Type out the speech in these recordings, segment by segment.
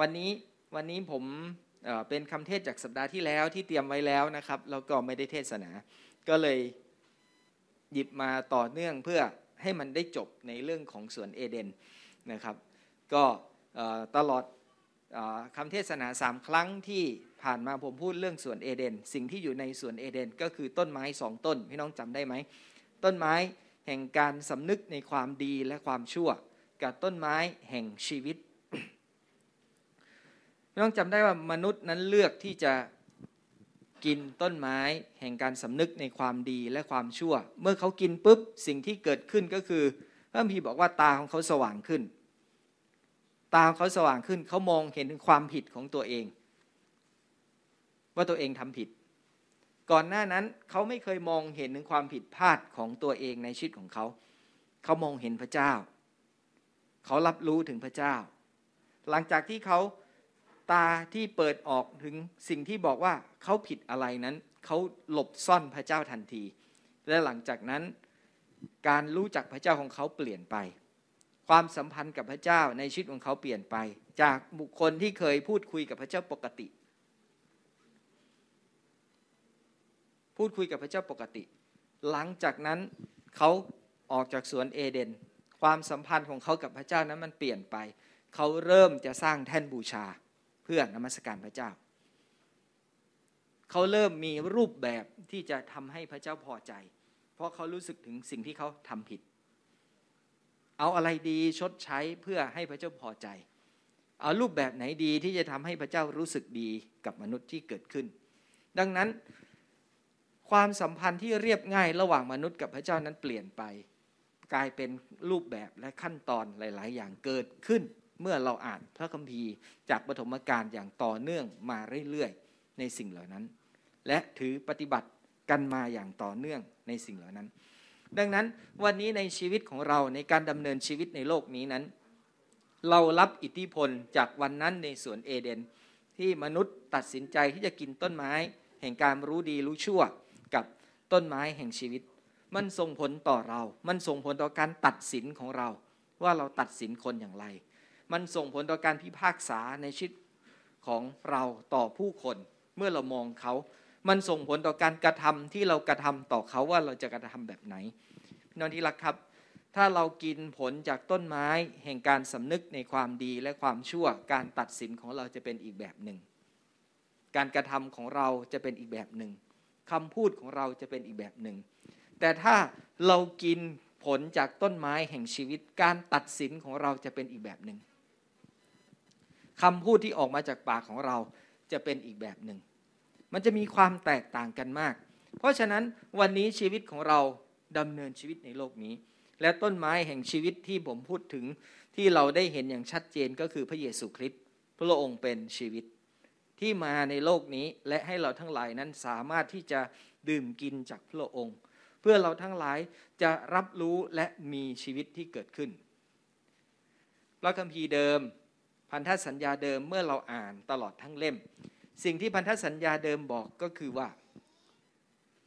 วันนี้วันนี้ผมเป็นคำเทศจากสัปดาห์ที่แล้วที่เตรียมไว้แล้วนะครับ แล้วก็ไม่ได้เทศนา ก็เลยหยิบมาต่อเนื่องเพื่อให้มันได้จบในเรื่องของสวนเอเดนนะครับ ก็ตลอดคำเทศนาสามครั้งที่ผ่านมาผมพูดเรื่องสวนเอเดน สิ่งที่อยู่ในสวนเอเดน ก็คือต้นไม้สองต้นพี่น้องจำได้ไหมต้นไม้แห่งการสำนึกในความดีและความชั่ว กับต้นไม้แห่งชีวิต พี่น้องจำได้ว่ามนุษย์นั้นเลือกที่จะกินต้นไม้แห่งการสำนึกในความดีและความชั่ว เมื่อเขากินปุ๊บสิ่งที่เกิดขึ้นก็คือพระพีบอกว่าตาของเขาสว่างขึ้น ตาของเขาสว่างขึ้นเขามองเห็นถึงความผิดของตัวเอง ว่าตัวเองทำผิด ก่อนหน้านั้นเขาไม่เคยมองเห็นถึงความผิดพลาดของตัวเองในชีวิตของเขา เขามองเห็นพระเจ้า เขารับรู้ถึงพระเจ้า หลังจากที่เขา ตาที่เปิดออกถึงสิ่งที่บอกว่าเขาผิดอะไรนั้น เขาหลบซ่อนพระเจ้าทันที และหลังจากนั้นการรู้จักพระเจ้าของเขาเปลี่ยนไป ความสัมพันธ์กับพระเจ้าในชีวิตของเขาเปลี่ยนไป จากบุคคลที่เคยพูดคุยกับพระเจ้าปกติ พูดคุยกับพระเจ้าปกติ หลังจากนั้นเขาออกจากสวนเอเดน ความสัมพันธ์ของเขากับพระเจ้านั้นมันเปลี่ยนไป เขาเริ่มจะสร้างแท่นบูชา เพื่อนมัสการพระเจ้า เขาเริ่มมีรูปแบบที่จะทำให้พระเจ้าพอใจ เพราะเขารู้สึกถึงสิ่งที่เขาทำผิด เอาอะไรดีชดใช้เพื่อให้พระเจ้าพอใจ เอารูปแบบไหนดีที่จะทำให้พระเจ้ารู้สึกดีกับมนุษย์ที่เกิดขึ้น ดังนั้น ความสัมพันธ์ที่เรียบง่ายระหว่างมนุษย์กับพระเจ้านั้นเปลี่ยนไป กลายเป็นรูปแบบและขั้นตอนหลาย ๆ อย่างเกิดขึ้น เมื่อเราอ่านพระคัมภีร์จากปฐมกาลอย่างต่อเนื่องมาเรื่อยๆในสิ่งเหล่านั้น และถือปฏิบัติกันมาอย่างต่อเนื่องในสิ่งเหล่านั้น ดังนั้นวันนี้ในชีวิตของเราในการดำเนินชีวิตในโลกนี้นั้น เรารับอิทธิพลจากวันนั้นในสวนเอเดน ที่มนุษย์ตัดสินใจที่จะกินต้นไม้ แห่งการรู้ดีรู้ชั่วกับต้นไม้แห่งชีวิต มันส่งผลต่อเรา มันส่งผลต่อการตัดสินของเรา ว่าเราตัดสินคนอย่างไร มันส่งผลต่อการพิพากษาในชีวิตของเราต่อผู้คนเมื่อเรามองเขา มันส่งผลต่อการกระทำที่เรากระทำต่อเขาว่าเราจะกระทำแบบไหนพี่น้องที่รักครับ ถ้าเรากินผลจากต้นไม้แห่งการสำนึกในความดีและความชั่ว การตัดสินของเราจะเป็นอีกแบบหนึ่ง การกระทำของเราจะเป็นอีกแบบหนึ่งคำพูดของเราจะเป็นอีกแบบหนึ่ง แต่ถ้าเรากินผลจากต้นไม้แห่งชีวิต การตัดสินของเราจะเป็นอีกแบบหนึ่ง คำพูดที่ออกมาจากปากของเราจะเป็นอีกแบบหนึ่ง มันจะมีความแตกต่างกันมาก เพราะฉะนั้นวันนี้ชีวิตของเราดำเนินชีวิตในโลกนี้ และต้นไม้แห่งชีวิตที่ผมพูดถึงที่เราได้เห็นอย่างชัดเจนก็คือพระเยซูคริสต์พระองค์เป็นชีวิตที่มาในโลกนี้และให้เราทั้งหลายนั้นสามารถที่จะดื่มกินจากพระองค์ เพื่อเราทั้งหลายจะรับรู้และมีชีวิตที่เกิดขึ้นพระคัมภีร์เดิม พันธสัญญาเดิมเมื่อเราอ่านตลอดทั้งเล่ม สิ่งที่พันธสัญญาเดิมบอกก็คือว่า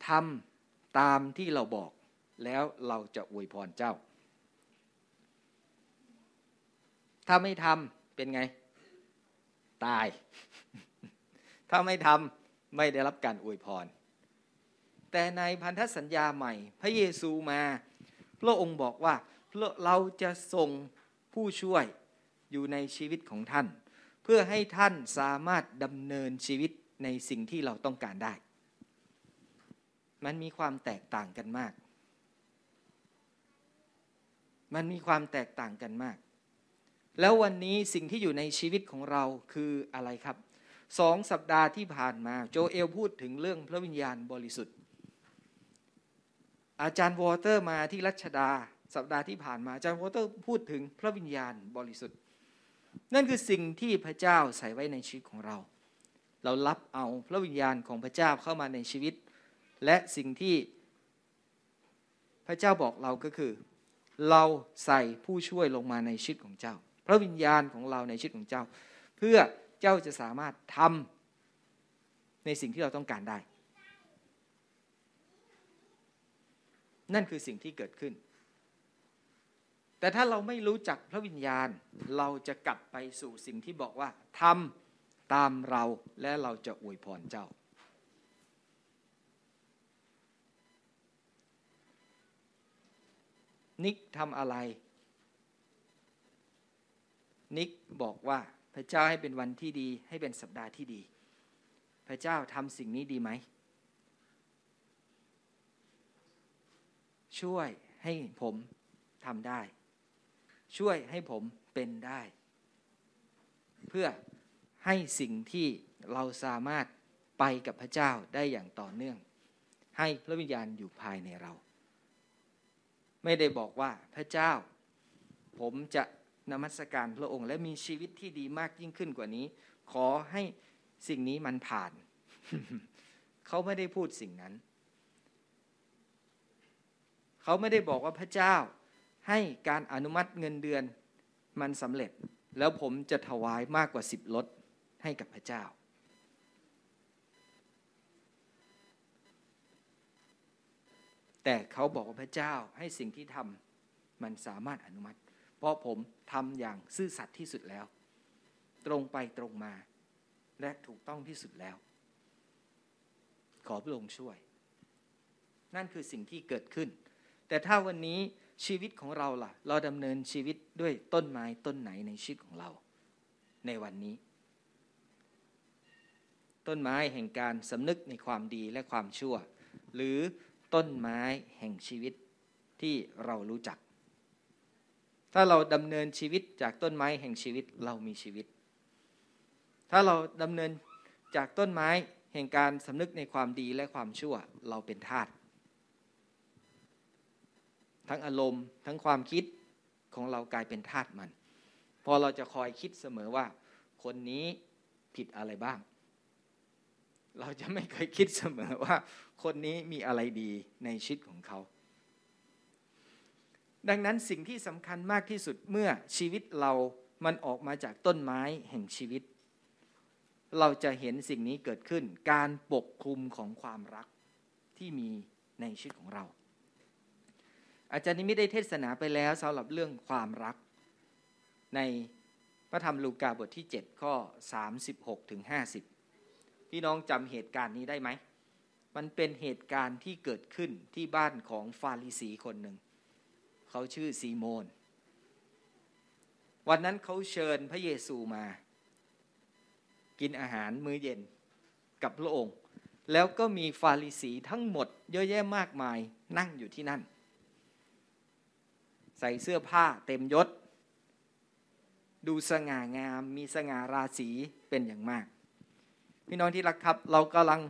ทำตามที่เราบอกแล้วเราจะอวยพรเจ้า ถ้าไม่ทำเป็นไง ตาย ถ้าไม่ทำไม่ได้รับการอวยพร แต่ในพันธสัญญาใหม่ พระเยซูมา พระองค์บอกว่าเราจะส่งผู้ช่วย อยู่ในชีวิตของท่าน เพื่อให้ท่านสามารถดำเนินชีวิตในสิ่งที่เราต้องการได้ มันมีความแตกต่างกันมาก มันมีความแตกต่างกันมาก แล้ววันนี้สิ่งที่อยู่ในชีวิตของเราคืออะไรครับสองสัปดาห์ที่ผ่านมาโจเอลพูดถึงเรื่องพระวิญญาณบริสุทธิ์ อาจารย์วอเตอร์มาที่รัชดา สัปดาห์ที่ผ่านมาอาจารย์วอเตอร์พูดถึงพระวิญญาณบริสุทธิ์ นั่นคือสิ่งที่พระเจ้าใส่ไว้ในชีวิตของเรา เรารับเอาพระวิญญาณของพระเจ้าเข้ามาในชีวิต และสิ่งที่พระเจ้าบอกเราก็คือ เราใส่ผู้ช่วยลงมาในชีวิตของเจ้า พระวิญญาณของเราในชีวิตของเจ้า เพื่อเจ้าจะสามารถทำในสิ่งที่เราต้องการได้ นั่นคือสิ่งที่เกิดขึ้น แต่ถ้าเราไม่รู้จักพระวิญญาณ เราจะกลับไปสู่สิ่งที่บอกว่าทำตามเราและเราจะอวยพรเจ้า นิกทำอะไร นิกบอกว่าพระเจ้าให้เป็นวันที่ดี ให้เป็นสัปดาห์ที่ดี พระเจ้าทำสิ่งนี้ดีไหม ช่วยให้ผมทำได้ ช่วยให้ผมเป็นได้ เพื่อให้สิ่งที่เราสามารถไปกับพระเจ้าได้อย่างต่อเนื่อง ให้พระวิญญาณอยู่ภายในเรา ไม่ได้บอกว่าพระเจ้า ผมจะนมัสการพระองค์ และมีชีวิตที่ดีมากยิ่งขึ้นกว่านี้ ขอให้สิ่งนี้มันผ่าน เขาไม่ได้พูดสิ่งนั้น เขาไม่ได้บอกว่าพระเจ้า ให้การอนุมัติเงินเดือนมันสำเร็จ แล้วผมจะถวายมากกว่าสิบลดให้กับพระเจ้า แต่เขาบอกว่าพระเจ้าให้สิ่งที่ทำมันสามารถอนุมัติ เพราะผมทำอย่างซื่อสัตย์ที่สุดแล้ว ตรงไปตรงมา และถูกต้องที่สุดแล้ว ขอพระองค์ช่วย นั่นคือสิ่งที่เกิดขึ้น แต่ถ้าวันนี้ ชีวิตของเราล่ะ เราดำเนินชีวิตด้วยต้นไม้ต้นไหนในชีวิตของเรา ในวันนี้ ต้นไม้แห่งการสำนึกในความดีและความชั่ว หรือต้นไม้แห่งชีวิตที่เรารู้จัก ถ้าเราดำเนินชีวิตจากต้นไม้แห่งชีวิตเรามีชีวิต ถ้าเราดำเนินจากต้นไม้แห่งการสำนึกในความดีและความชั่วเราเป็นทาส ทั้งอารมณ์ ทั้งความคิดของเรากลายเป็นธาตุมัน พอเราจะคอยคิดเสมอว่า คนนี้ผิดอะไรบ้าง เราจะไม่เคยคิดเสมอว่า คนนี้มีอะไรดีในชีวิตของเขา ดังนั้นสิ่งที่สำคัญมากที่สุดเมื่อชีวิตเรามันออกมาจากต้นไม้แห่งชีวิต เราจะเห็นสิ่งนี้เกิดขึ้น การปกคลุมของความรักที่มีในชีวิตของเรา อาจารย์นิมิตได้เทศนาไปแล้วสำหรับเรื่องความรัก ในพระธรรมลูกาบทที่ 7 ข้อ 36ถึง50 พี่น้องจำเหตุการณ์นี้ได้ไหม มันเป็นเหตุการณ์ที่เกิดขึ้นที่บ้านของฟาริสีคนหนึ่ง เขาชื่อซีโมน วันนั้นเขาเชิญพระเยซูมา กินอาหารมื้อเย็นกับพระองค์ แล้วก็มีฟาริสีทั้งหมดเยอะแยะมากมายนั่งอยู่ที่นั่น ใส่เสื้อผ้าเต็มยศ ดูสง่างามมีสง่าราศีเป็นอย่างมาก พี่น้องที่รักครับเรากำลัง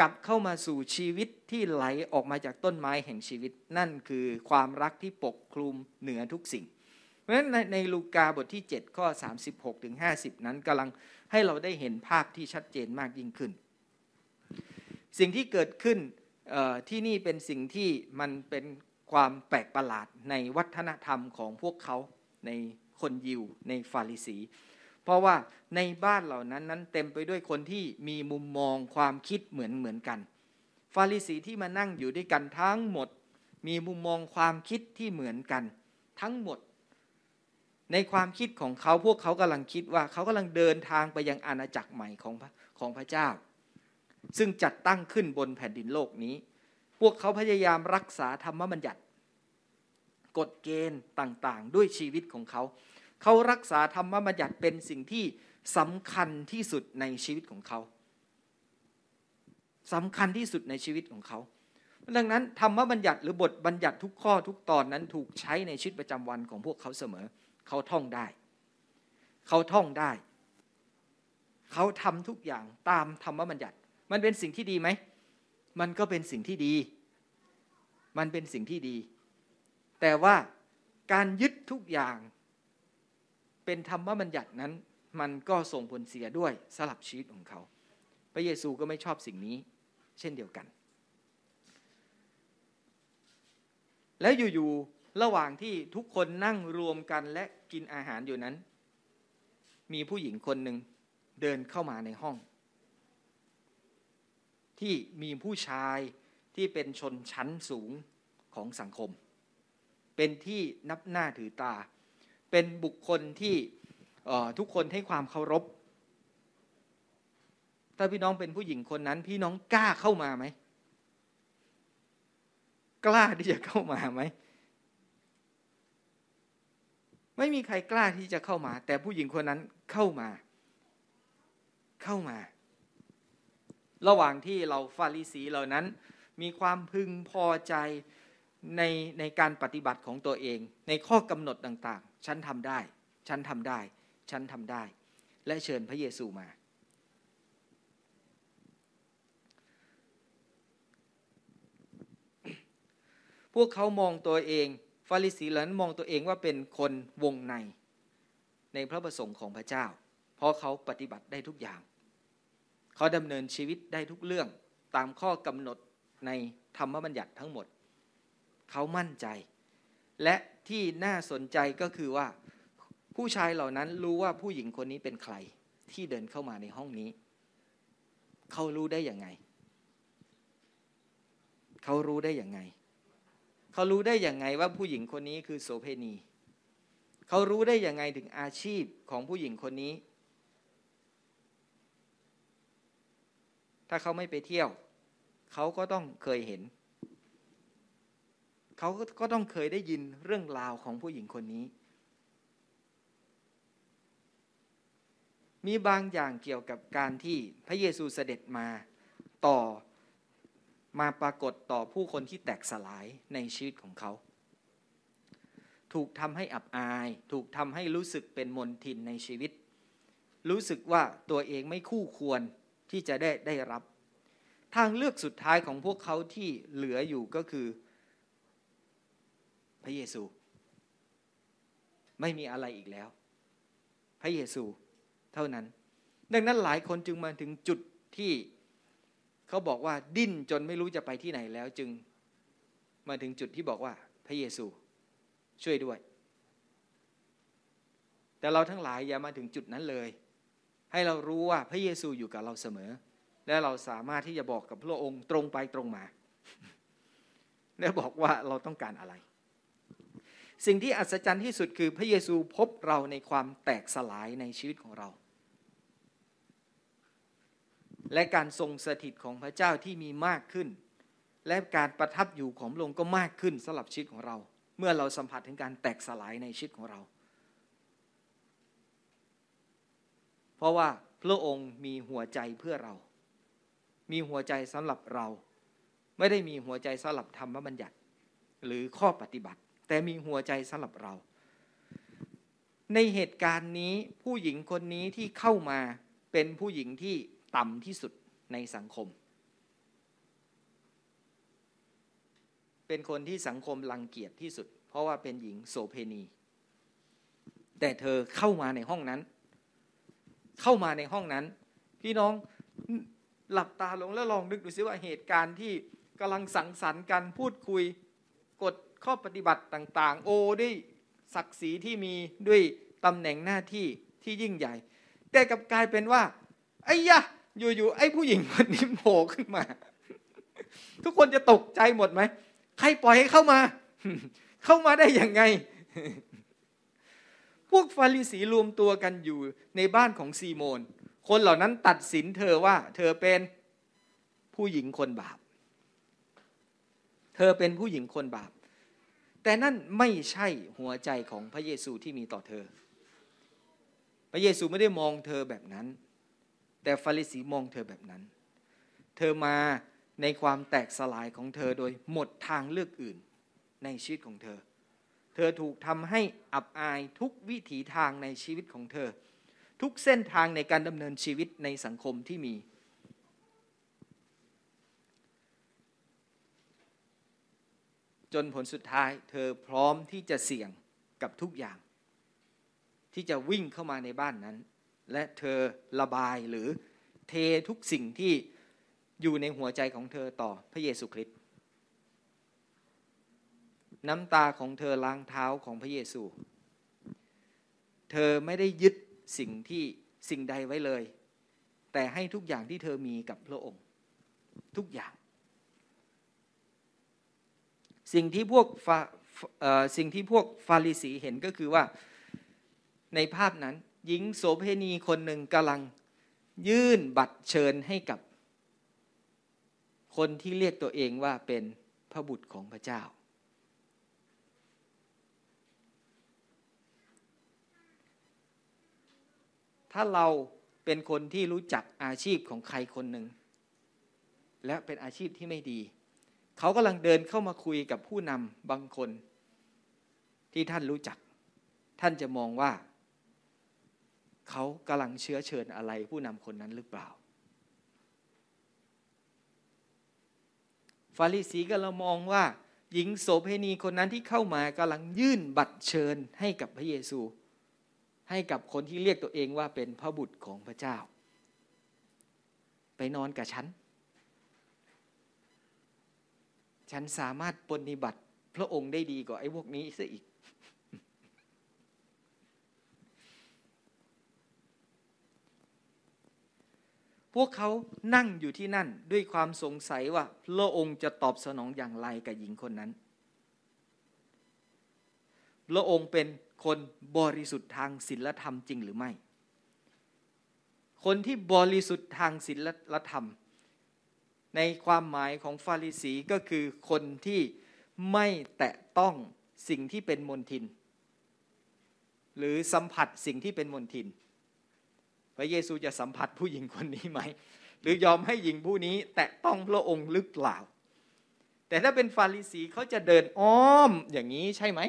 กลับเข้ามาสู่ชีวิตที่ไหลออกมาจากต้นไม้แห่งชีวิต นั่นคือความรักที่ปกคลุมเหนือทุกสิ่ง เพราะฉะนั้นในลูกาบทที่ 7 ข้อ 36ถึง50 นั้นกำลังให้เราได้เห็นภาพที่ชัดเจนมากยิ่งขึ้น สิ่งที่เกิดขึ้นที่นี่เป็นสิ่งที่มันเป็น ความแปลกประหลาดในวัฒนธรรมของพวกเขาในคนยิวในฟาริสี เพราะว่าในบ้านเหล่านั้นนั้นเต็มไปด้วยคนที่มีมุมมองความคิดเหมือนเหมือนกัน ฟาริสีที่มานั่งอยู่ด้วยกันทั้งหมด มีมุมมองความคิดที่เหมือนกัน ทั้งหมด ในความคิดของเขาพวกเขากำลังคิดว่าเขากำลังเดินทางไปยังอาณาจักรใหม่ของของพระเจ้า ซึ่งจัดตั้งขึ้นบนแผ่นดินโลกนี้ พวกเขาพยายามรักษาธรรมบัญญัติ กฎเกณฑ์ต่างๆ ด้วยชีวิตของเขา เขารักษาธรรมบัญญัติเป็นสิ่งที่สำคัญที่สุดในชีวิตของเขาสำคัญที่สุดในชีวิตของเขาดังนั้นธรรมบัญญัติหรือบทบัญญัติทุกข้อทุกตอนนั้นถูกใช้ในชีวิตประจำวันของพวกเขาเสมอ เขาท่องได้ เขาท่องได้ เขาทำทุกอย่างตามธรรมบัญญัติ มันเป็นสิ่งที่ดีไหม มันก็เป็นสิ่งที่ดี มันเป็นสิ่งที่ดี แต่ว่าการยึดทุกอย่าง เป็นธรรมบัญญัตินั้น มันก็ส่งผลเสียด้วยสลับชีวิตของเขา พระเยซูก็ไม่ชอบสิ่งนี้ เช่นเดียวกัน แล้วอยู่ๆระหว่างที่ทุกคนนั่งรวมกันและกินอาหารอยู่นั้น มีผู้หญิงคนหนึ่งเดินเข้ามาในห้อง ที่มีผู้ชายที่เป็นชนชั้นสูงของสังคม เป็นที่นับหน้าถือตา เป็นบุคคลที่ทุกคนให้ความเคารพ ถ้าพี่น้องเป็นผู้หญิงคนนั้น พี่น้องกล้าเข้ามาไหม กล้าที่จะเข้ามาไหม ไม่มีใครกล้าที่จะเข้ามา แต่ผู้หญิงคนนั้นเข้ามา เข้ามา ระหว่างที่เราฟาริสีเหล่านั้น มีความพึงพอใจในในการปฏิบัติของตัวเอง ในข้อกำหนดต่างๆ ฉันทำได้ ฉันทำได้ ฉันทำได้ และเชิญพระเยซูมา พวกเขามองตัวเอง ฟาริสีเหล่านั้นมองตัวเองว่าเป็นคนวงใน ในพระประสงค์ของพระเจ้า เพราะเขาปฏิบัติได้ทุกอย่าง เขาดำเนินชีวิตได้ทุกเรื่องตามข้อกำหนดในธรรมบัญญัติทั้งหมด เขามั่นใจ และที่น่าสนใจก็คือว่า ผู้ชายเหล่านั้นรู้ว่าผู้หญิงคนนี้เป็นใครที่เดินเข้ามาในห้องนี้ เขารู้ได้อย่างไง เขารู้ได้อย่างไง เขารู้ได้อย่างไงว่าผู้หญิงคนนี้คือโสเพณี เขารู้ได้อย่างไงถึงอาชีพของผู้หญิงคนนี้ ถ้าเขาไม่ไปเที่ยว เขาก็ต้องเคยเห็น เขาก็ต้องเคยได้ยินเรื่องราวของผู้หญิงคนนี้ มีบางอย่างเกี่ยวกับการที่พระเยซูเสด็จมาต่อมาปรากฏต่อผู้คนที่แตกสลายในชีวิตของเขา ถูกทำให้อับอาย ถูกทำให้รู้สึกเป็นมนทินในชีวิต รู้สึกว่าตัวเองไม่คู่ควร ที่จะได้ได้รับ ทางเลือกสุดท้ายของพวกเขาที่เหลืออยู่ก็คือ พระเยซู ไม่มีอะไรอีกแล้ว พระเยซูเท่านั้น ดังนั้นหลายคนจึงมาถึงจุดที่เขาบอกว่าดิ้นจนไม่รู้จะไปที่ไหนแล้วจึงมาถึงจุดที่บอกว่าพระเยซูช่วยด้วย แต่เราทั้งหลายอย่ามาถึงจุดนั้นเลย ให้เรารู้ว่าพระเยซูอยู่กับเราเสมอ และเราสามารถที่จะบอกกับพระองค์ตรงไปตรงมา และบอกว่าเราต้องการอะไร สิ่งที่อัศจรรย์ที่สุดคือพระเยซูพบเราในความแตกสลายในชีวิตของเรา และการทรงสถิตของพระเจ้าที่มีมากขึ้น และการประทับอยู่ของพระองค์ก็มากขึ้นสำหรับชีวิตของเรา เมื่อเราสัมผัสถึงการแตกสลายในชีวิตของเรา เพราะว่าพระองค์มีหัวใจเพื่อเรา มีหัวใจสำหรับเรา ไม่ได้มีหัวใจสำหรับธรรมบัญญัติ หรือข้อปฏิบัติ แต่มีหัวใจสำหรับเรา ในเหตุการณ์นี้ผู้หญิงคนนี้ที่เข้ามาเป็นผู้หญิงที่ต่ำที่สุดในสังคม เป็นคนที่สังคมรังเกียจที่สุด เพราะว่าเป็นหญิงโสเพณี แต่เธอเข้ามาในห้องนั้น เข้ามาในห้องนั้น พี่น้องหลับตาลงแล้วลองนึกดูซิว่าเหตุการณ์ที่กำลังสังสรรค์กันพูดคุยกดข้อปฏิบัติต่าง ๆ โอ้ด้วยศักดิ์ศรีที่มีด้วยตำแหน่งหน้าที่ที่ยิ่งใหญ่ แต่กับกลายเป็นว่าไอ้ยะอยู่ๆไอ้ผู้หญิงคนนี้โผล่ขึ้นมา ทุกคนจะตกใจหมดไหมใครปล่อยให้เข้ามา เข้ามาได้ยังไง วกฟาริสีรวมตัวกันอยู่ในบ้านของซีโมน คนเหล่านั้นตัดสินเธอว่า เธอเป็นผู้หญิงคนบาป เธอเป็นผู้หญิงคนบาป แต่นั่นไม่ใช่หัวใจของพระเยซูที่มีต่อเธอ พระเยซูไม่ได้มองเธอแบบนั้น แต่ฟาริสีมองเธอแบบนั้น เธอมาในความแตกสลายของเธอโดยหมดทางเลือกอื่นในชีวิตของเธอ เธอถูกทำให้อับอายทุกวิถีทางในชีวิตของเธอ ทุกเส้นทางในการดำเนินชีวิตในสังคมที่มี จนผลสุดท้ายเธอพร้อมที่จะเสี่ยงกับทุกอย่าง ที่จะวิ่งเข้ามาในบ้านนั้น และเธอระบายหรือเททุกสิ่งที่อยู่ในหัวใจของเธอต่อพระเยซูคริสต์ น้ำตาของเธอล้างเท้าของพระเยซู เธอไม่ได้ยึดสิ่งที่สิ่งใดไว้เลย แต่ให้ทุกอย่างที่เธอมีกับพระองค์ ทุกอย่าง สิ่งที่พวกฟาฟสิ่งที่พวกฟาริสีเห็นก็คือว่าในภาพนั้นหญิงโสเพณีคนหนึ่งกำลังยื่นบัตรเชิญให้กับ คนที่เรียกตัวเองว่าเป็นพระบุตรของพระเจ้า ถ้าเราเป็นคนที่รู้จักอาชีพของใครคนหนึ่ง และเป็นอาชีพที่ไม่ดี เขากำลังเดินเข้ามาคุยกับผู้นำบางคน ที่ท่านรู้จัก ท่านจะมองว่า เขากำลังเชื้อเชิญอะไรผู้นำคนนั้นหรือเปล่า ฟาริสีก็เรามองว่า หญิงโสเพณีคนนั้นที่เข้ามากำลังยื่นบัตรเชิญให้กับพระเยซู ให้กับคนที่เรียกตัวเองว่าเป็นพระบุตรของพระเจ้า ไปนอนกับฉัน ฉันสามารถปฏิบัติพระองค์ได้ดีกว่าไอ้พวกนี้ซะอีก พวกเขานั่งอยู่ที่นั่นด้วยความสงสัยว่าพระองค์จะตอบสนองอย่างไรกับหญิงคนนั้น พระองค์เป็น คนบริสุทธิ์ทางศีลธรรมจริงหรือไม่ คนที่บริสุทธิ์ทางศีลธรรม ในความหมายของฟาริสีก็คือคนที่ไม่แตะต้องสิ่งที่เป็นมนทิน หรือสัมผัสสิ่งที่เป็นมนทิน พระเยซูจะสัมผัสผู้หญิงคนนี้ไหม หรือยอมให้หญิงผู้นี้ แตะต้องพระองค์ลึกเปล่า แต่ถ้าเป็นฟาริสีเขาจะเดินอ้อมอย่างนี้ใช่ไหม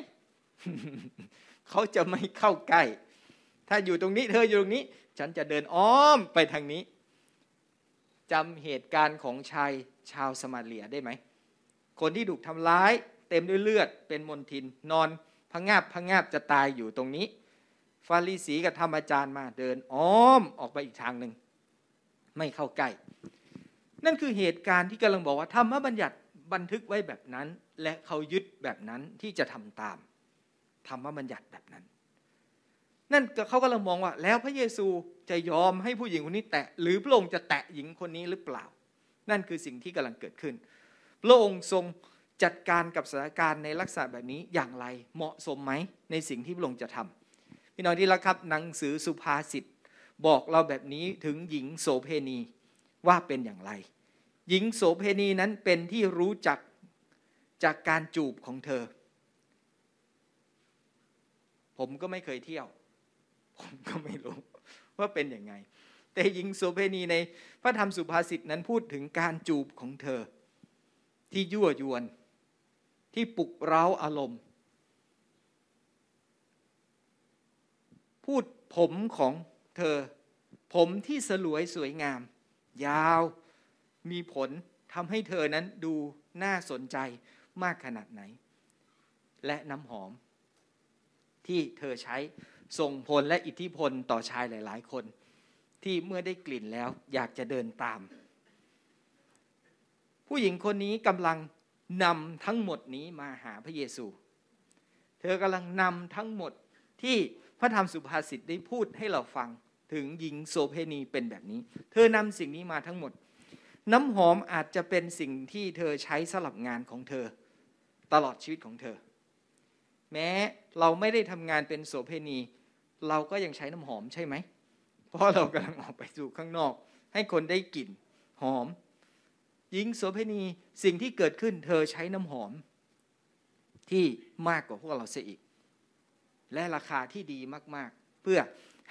เขาจะไม่เข้าใกล้ ถ้าอยู่ตรงนี้เธออยู่ตรงนี้ ฉันจะเดินอ้อมไปทางนี้จำเหตุการณ์ของชายชาวสมาเลียได้ไหม คนที่ถูกทำร้าย เต็มด้วยเลือดเป็นมนทิน นอนพงงาบพงงาบจะตายอยู่ตรงนี้ ฟาริสีกับธรรมอาจารย์มาเดินอ้อมออกไปอีกทางหนึ่ง ไม่เข้าใกล้ นั่นคือเหตุการณ์ที่กำลังบอกว่าธรรมบัญญัติบันทึกไว้แบบนั้น และเขายึดแบบนั้นที่จะทำตาม ธรรมบัญญัติแบบนั้น นั่นเขาก็เลยมองว่า แล้วพระเยซูจะยอมให้ผู้หญิงคนนี้แตะ หรือพระองค์จะแตะหญิงคนนี้หรือเปล่า นั่นคือสิ่งที่กำลังเกิดขึ้น พระองค์ทรงจัดการกับสถานการณ์ในลักษณะแบบนี้อย่างไรเหมาะสมไหมในสิ่งที่พระองค์จะทำพี่น้องที่รักครับหนังสือสุภาษิตบอกเราแบบนี้ถึงหญิงโสเพณีว่าเป็นอย่างไร หญิงโสเพณีนั้นเป็นที่รู้จักจากการจูบของเธอ ผมก็ไม่เคยเที่ยว ผมก็ไม่รู้ว่าเป็นยังไง แต่หญิงโสเภณีในพระธรรมสุภาษิตนั้นพูดถึงการจูบของเธอ ที่ยั่วยวน ที่ปลุกเร้าอารมณ์ พูดผมของเธอ ผมที่สลวยสวยงาม ยาวมีผลทำให้เธอนั้นดูน่าสนใจมากขนาดไหน และน้ำหอม ที่เธอใช้ส่งผลและอิทธิพลต่อชายหลาย ๆ คน ที่เมื่อได้กลิ่นแล้วอยากจะเดินตาม ผู้หญิงคนนี้กำลังนำทั้งหมดนี้มาหาพระเยซู เธอกำลังนำทั้งหมดที่พระธรรมสุภาษิตได้พูดให้เราฟังถึงหญิงโสเพณีเป็นแบบนี้ เธอนำสิ่งนี้มาทั้งหมด น้ำหอมอาจจะเป็นสิ่งที่เธอใช้สลับงานของเธอ ตลอดชีวิตของเธอ แม้เราไม่ได้ทำงานเป็นโสเพณี เราก็ยังใช้น้ำหอมใช่ไหม เพราะเรากำลังออกไปสู่ข้างนอก ให้คนได้กลิ่นหอมหญิงโสเพณีสิ่งที่เกิดขึ้น เธอใช้น้ำหอม ที่มากกว่าพวกเราเสียอีก และราคาที่ดีมากๆ เพื่อ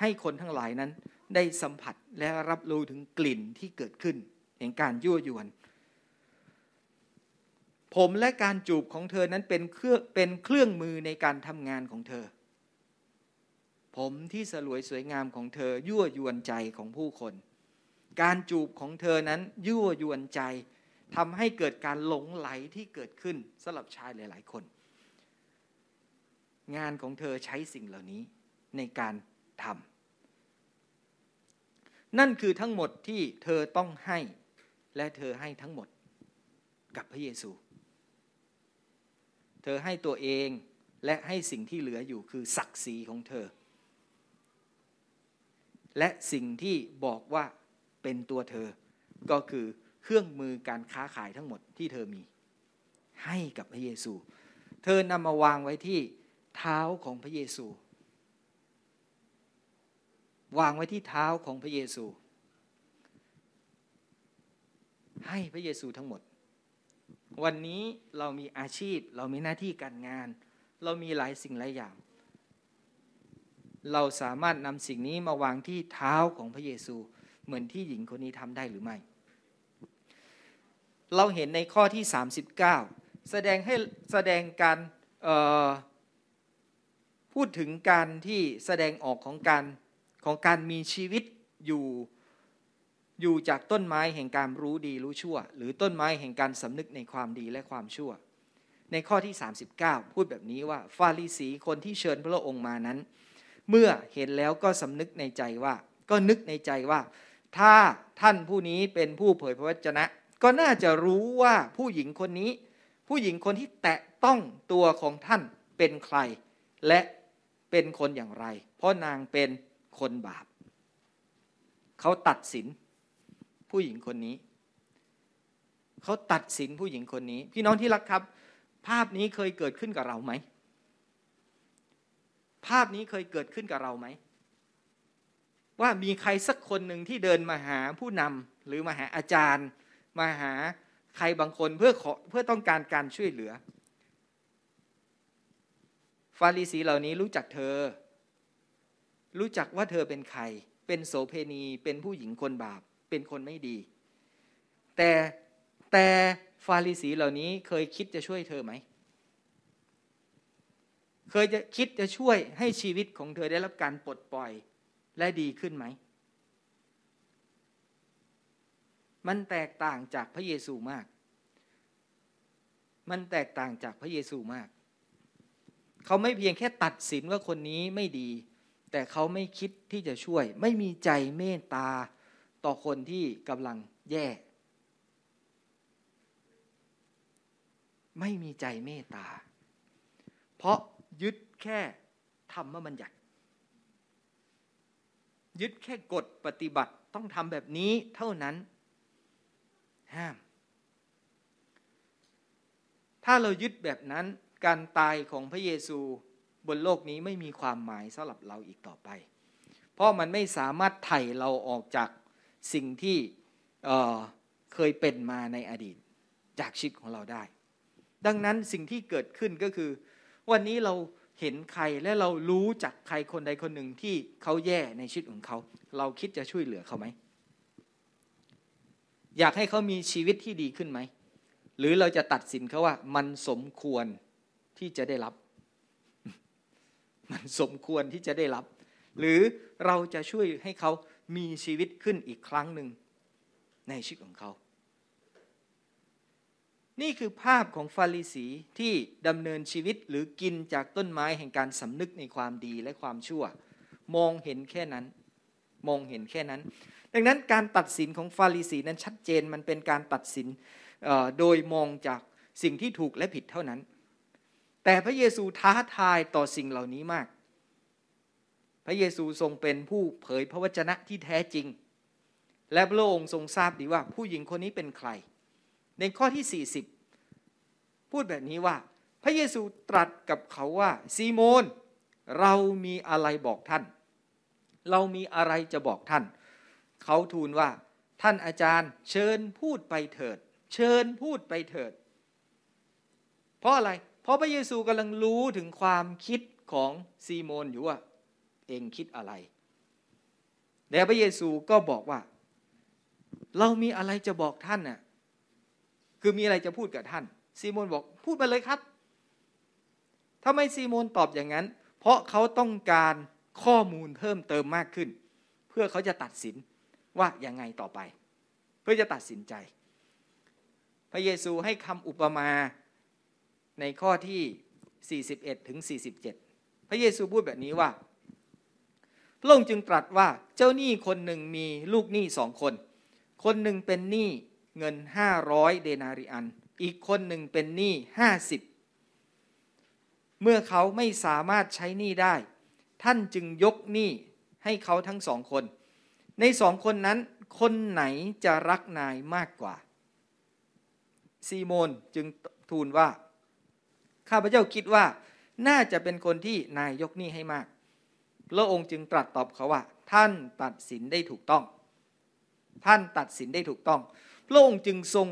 ให้คนทั้งหลายนั้นได้สัมผัสและรับรู้ถึงกลิ่นที่เกิดขึ้นแห่งการยั่วยวน ผมและการจูบของเธอนั้นเป็นเครื่องเป็นเครื่องมือในการทำงานของเธอ ผมที่สลวยสวยงามของเธอ ยั่วยวนใจของผู้คน การจูบของเธอนั้นยั่วยวนใจทำให้เกิดการหลงไหลที่เกิดขึ้นสำหรับชายหลาย ๆ คน งานของเธอใช้สิ่งเหล่านี้ในการทำนั่นคือทั้งหมดที่เธอต้องให้ และเธอให้ทั้งหมดกับพระเยซู เธอให้ตัวเองและให้สิ่งที่เหลืออยู่คือศักดิ์ศรีของเธอ และสิ่งที่บอกว่าเป็นตัวเธอ ก็คือเครื่องมือการค้าขายทั้งหมดที่เธอมี ให้กับพระเยซู เธอนำมาวางไว้ที่เท้าของพระเยซู วางไว้ที่เท้าของพระเยซู ให้พระเยซูทั้งหมด วันนี้เรามีอาชีพ เรามีหน้าที่การงาน เรามีหลายสิ่งหลายอย่าง เราสามารถนำสิ่งนี้มาวางที่เท้าของพระเยซูเหมือนที่หญิงคนนี้ทำได้หรือไม่ เราเห็นในข้อที่ 39 แสดงให้แสดงการพูดถึงการที่แสดงออกของการของการมีชีวิตอยู่ อยู่จากต้นไม้แห่งการรู้ดีรู้ชั่ว หรือต้นไม้แห่งการสำนึกในความดีและความชั่ว ในข้อที่ 39 พูดแบบนี้ว่าฟาริสีคนที่เชิญพระองค์มานั้น เมื่อเห็นแล้วก็สำนึกในใจว่า ก็นึกในใจว่า ถ้าท่านผู้นี้เป็นผู้เผยพระวจนะ ก็น่าจะรู้ว่าผู้หญิงคนนี้ ผู้หญิงคนที่แตะต้องตัวของท่านเป็นใคร และเป็นคนอย่างไร เพราะนางเป็นคนบาป เขาตัดสิน ผู้หญิงคนนี้ เขาตัดสินผู้หญิงคนนี้ พี่น้องที่รักครับ ภาพนี้เคยเกิดขึ้นกับเราไหม ภาพนี้เคยเกิดขึ้นกับเราไหม ว่ามีใครสักคนหนึ่งที่เดินมาหาผู้นำหรือมาหาอาจารย์ มาหาใครบางคนเพื่อขอเพื่อต้องการการช่วยเหลือ ฟาริสีเหล่านี้รู้จักเธอ รู้จักว่าเธอเป็นใคร เป็นโสเพณีเป็นผู้หญิงคนบาป เป็นคนไม่ดี แต่แต่ฟาริสีเหล่านี้เคยคิดจะช่วยเธอไหม เคยจะคิดจะช่วยให้ชีวิตของเธอได้รับการปลดปล่อยและดีขึ้นไหม มันแตกต่างจากพระเยซูมาก มันแตกต่างจากพระเยซูมาก เขาไม่เพียงแค่ตัดสินว่าคนนี้ไม่ดี แต่เขาไม่คิดที่จะช่วย ไม่มีใจเมตตา ต่อคนที่กำลังแย่ ไม่มีใจเมตตา เพราะยึดแค่ธรรมบัญญัติ ยึดแค่กฎปฏิบัติต้องทำแบบนี้เท่านั้น ห้าม ถ้าเรายึดแบบนั้นการตายของพระเยซูบนโลกนี้ไม่มีความหมายสำหรับเราอีกต่อไป เพราะมันไม่สามารถไถ่เราออกจาก สิ่งที่เเคยเป็นมาในอดีต จากชีวิตของเราได้ ดังนั้นสิ่งที่เกิดขึ้นก็คือ วันนี้เราเห็นใครและเรารู้จักใครคนใดคนหนึ่งที่เขาแย่ในชีวิตของเขา เราคิดจะช่วยเหลือเขาไหม อยากให้เขามีชีวิตที่ดีขึ้นไหม หรือเราจะตัดสินเขาว่า มันสมควรที่จะได้รับ มันสมควรที่จะได้รับ หรือเราจะช่วยให้เขา มีชีวิตขึ้นอีกครั้งหนึ่งในชีวิตของเขา นี่คือภาพของฟาริสีที่ดำเนินชีวิตหรือกินจากต้นไม้แห่งการสำนึกในความดีและความชั่ว มองเห็นแค่นั้น มองเห็นแค่นั้น ดังนั้นการตัดสินของฟาริสีนั้นชัดเจนมันเป็นการตัดสินโดยมองจากสิ่งที่ถูกและผิดเท่านั้น แต่พระเยซูท้าทายต่อสิ่งเหล่านี้มาก พระเยซูทรงเป็นผู้เผยพระวจนะที่แท้จริง และพระองค์ทรงทราบดีว่าผู้หญิงคนนี้เป็นใคร ในข้อที่ 40 พูดแบบนี้ว่า พระเยซูตรัสกับเขาว่าซีโมน เรามีอะไรบอกท่าน เรามีอะไรจะบอกท่าน เขาทูลว่าท่านอาจารย์เชิญพูดไปเถิด เชิญพูดไปเถิด เพราะอะไร เพราะพระเยซูกำลังรู้ถึงความคิดของซีโมนอยู่ว่า เองคิดอะไร แล้วพระเยซูก็บอกว่า เรามีอะไรจะบอกท่านน่ะ คือมีอะไรจะพูดกับท่าน ซีโมนบอกพูดไปเลยครับทำไมซีโมนตอบอย่างนั้น เพราะเขาต้องการข้อมูลเพิ่มเติมมากขึ้น เพื่อเขาจะตัดสินว่ายังไงต่อไป เพื่อจะตัดสินใจ พระเยซูให้คำอุปมาในข้อที่ 41ถึง47 พระเยซูพูดแบบนี้ว่า พระองค์จึงตรัสว่าเจ้าหนี้คนหนึ่งมีลูกหนี้สองคน คนหนึ่งเป็นหนี้เงินห้าร้อยเดนาริอัน อีกคนหนึ่งเป็นหนี้ห้าสิบเมื่อเขาไม่สามารถใช้หนี้ได้ ท่านจึงยกหนี้ให้เขาทั้งสองคน ในสองคนนั้น คนไหนจะรักนายมากกว่า ซีโมนจึงทูลว่า ข้าพเจ้าคิดว่าน่าจะเป็นคนที่นายยกหนี้ให้มาก พระองค์จึงตรัสตอบเขาว่า ท่านตัดสินได้ถูกต้อง ท่านตัดสินได้ถูกต้อง พระองค์จึงทรง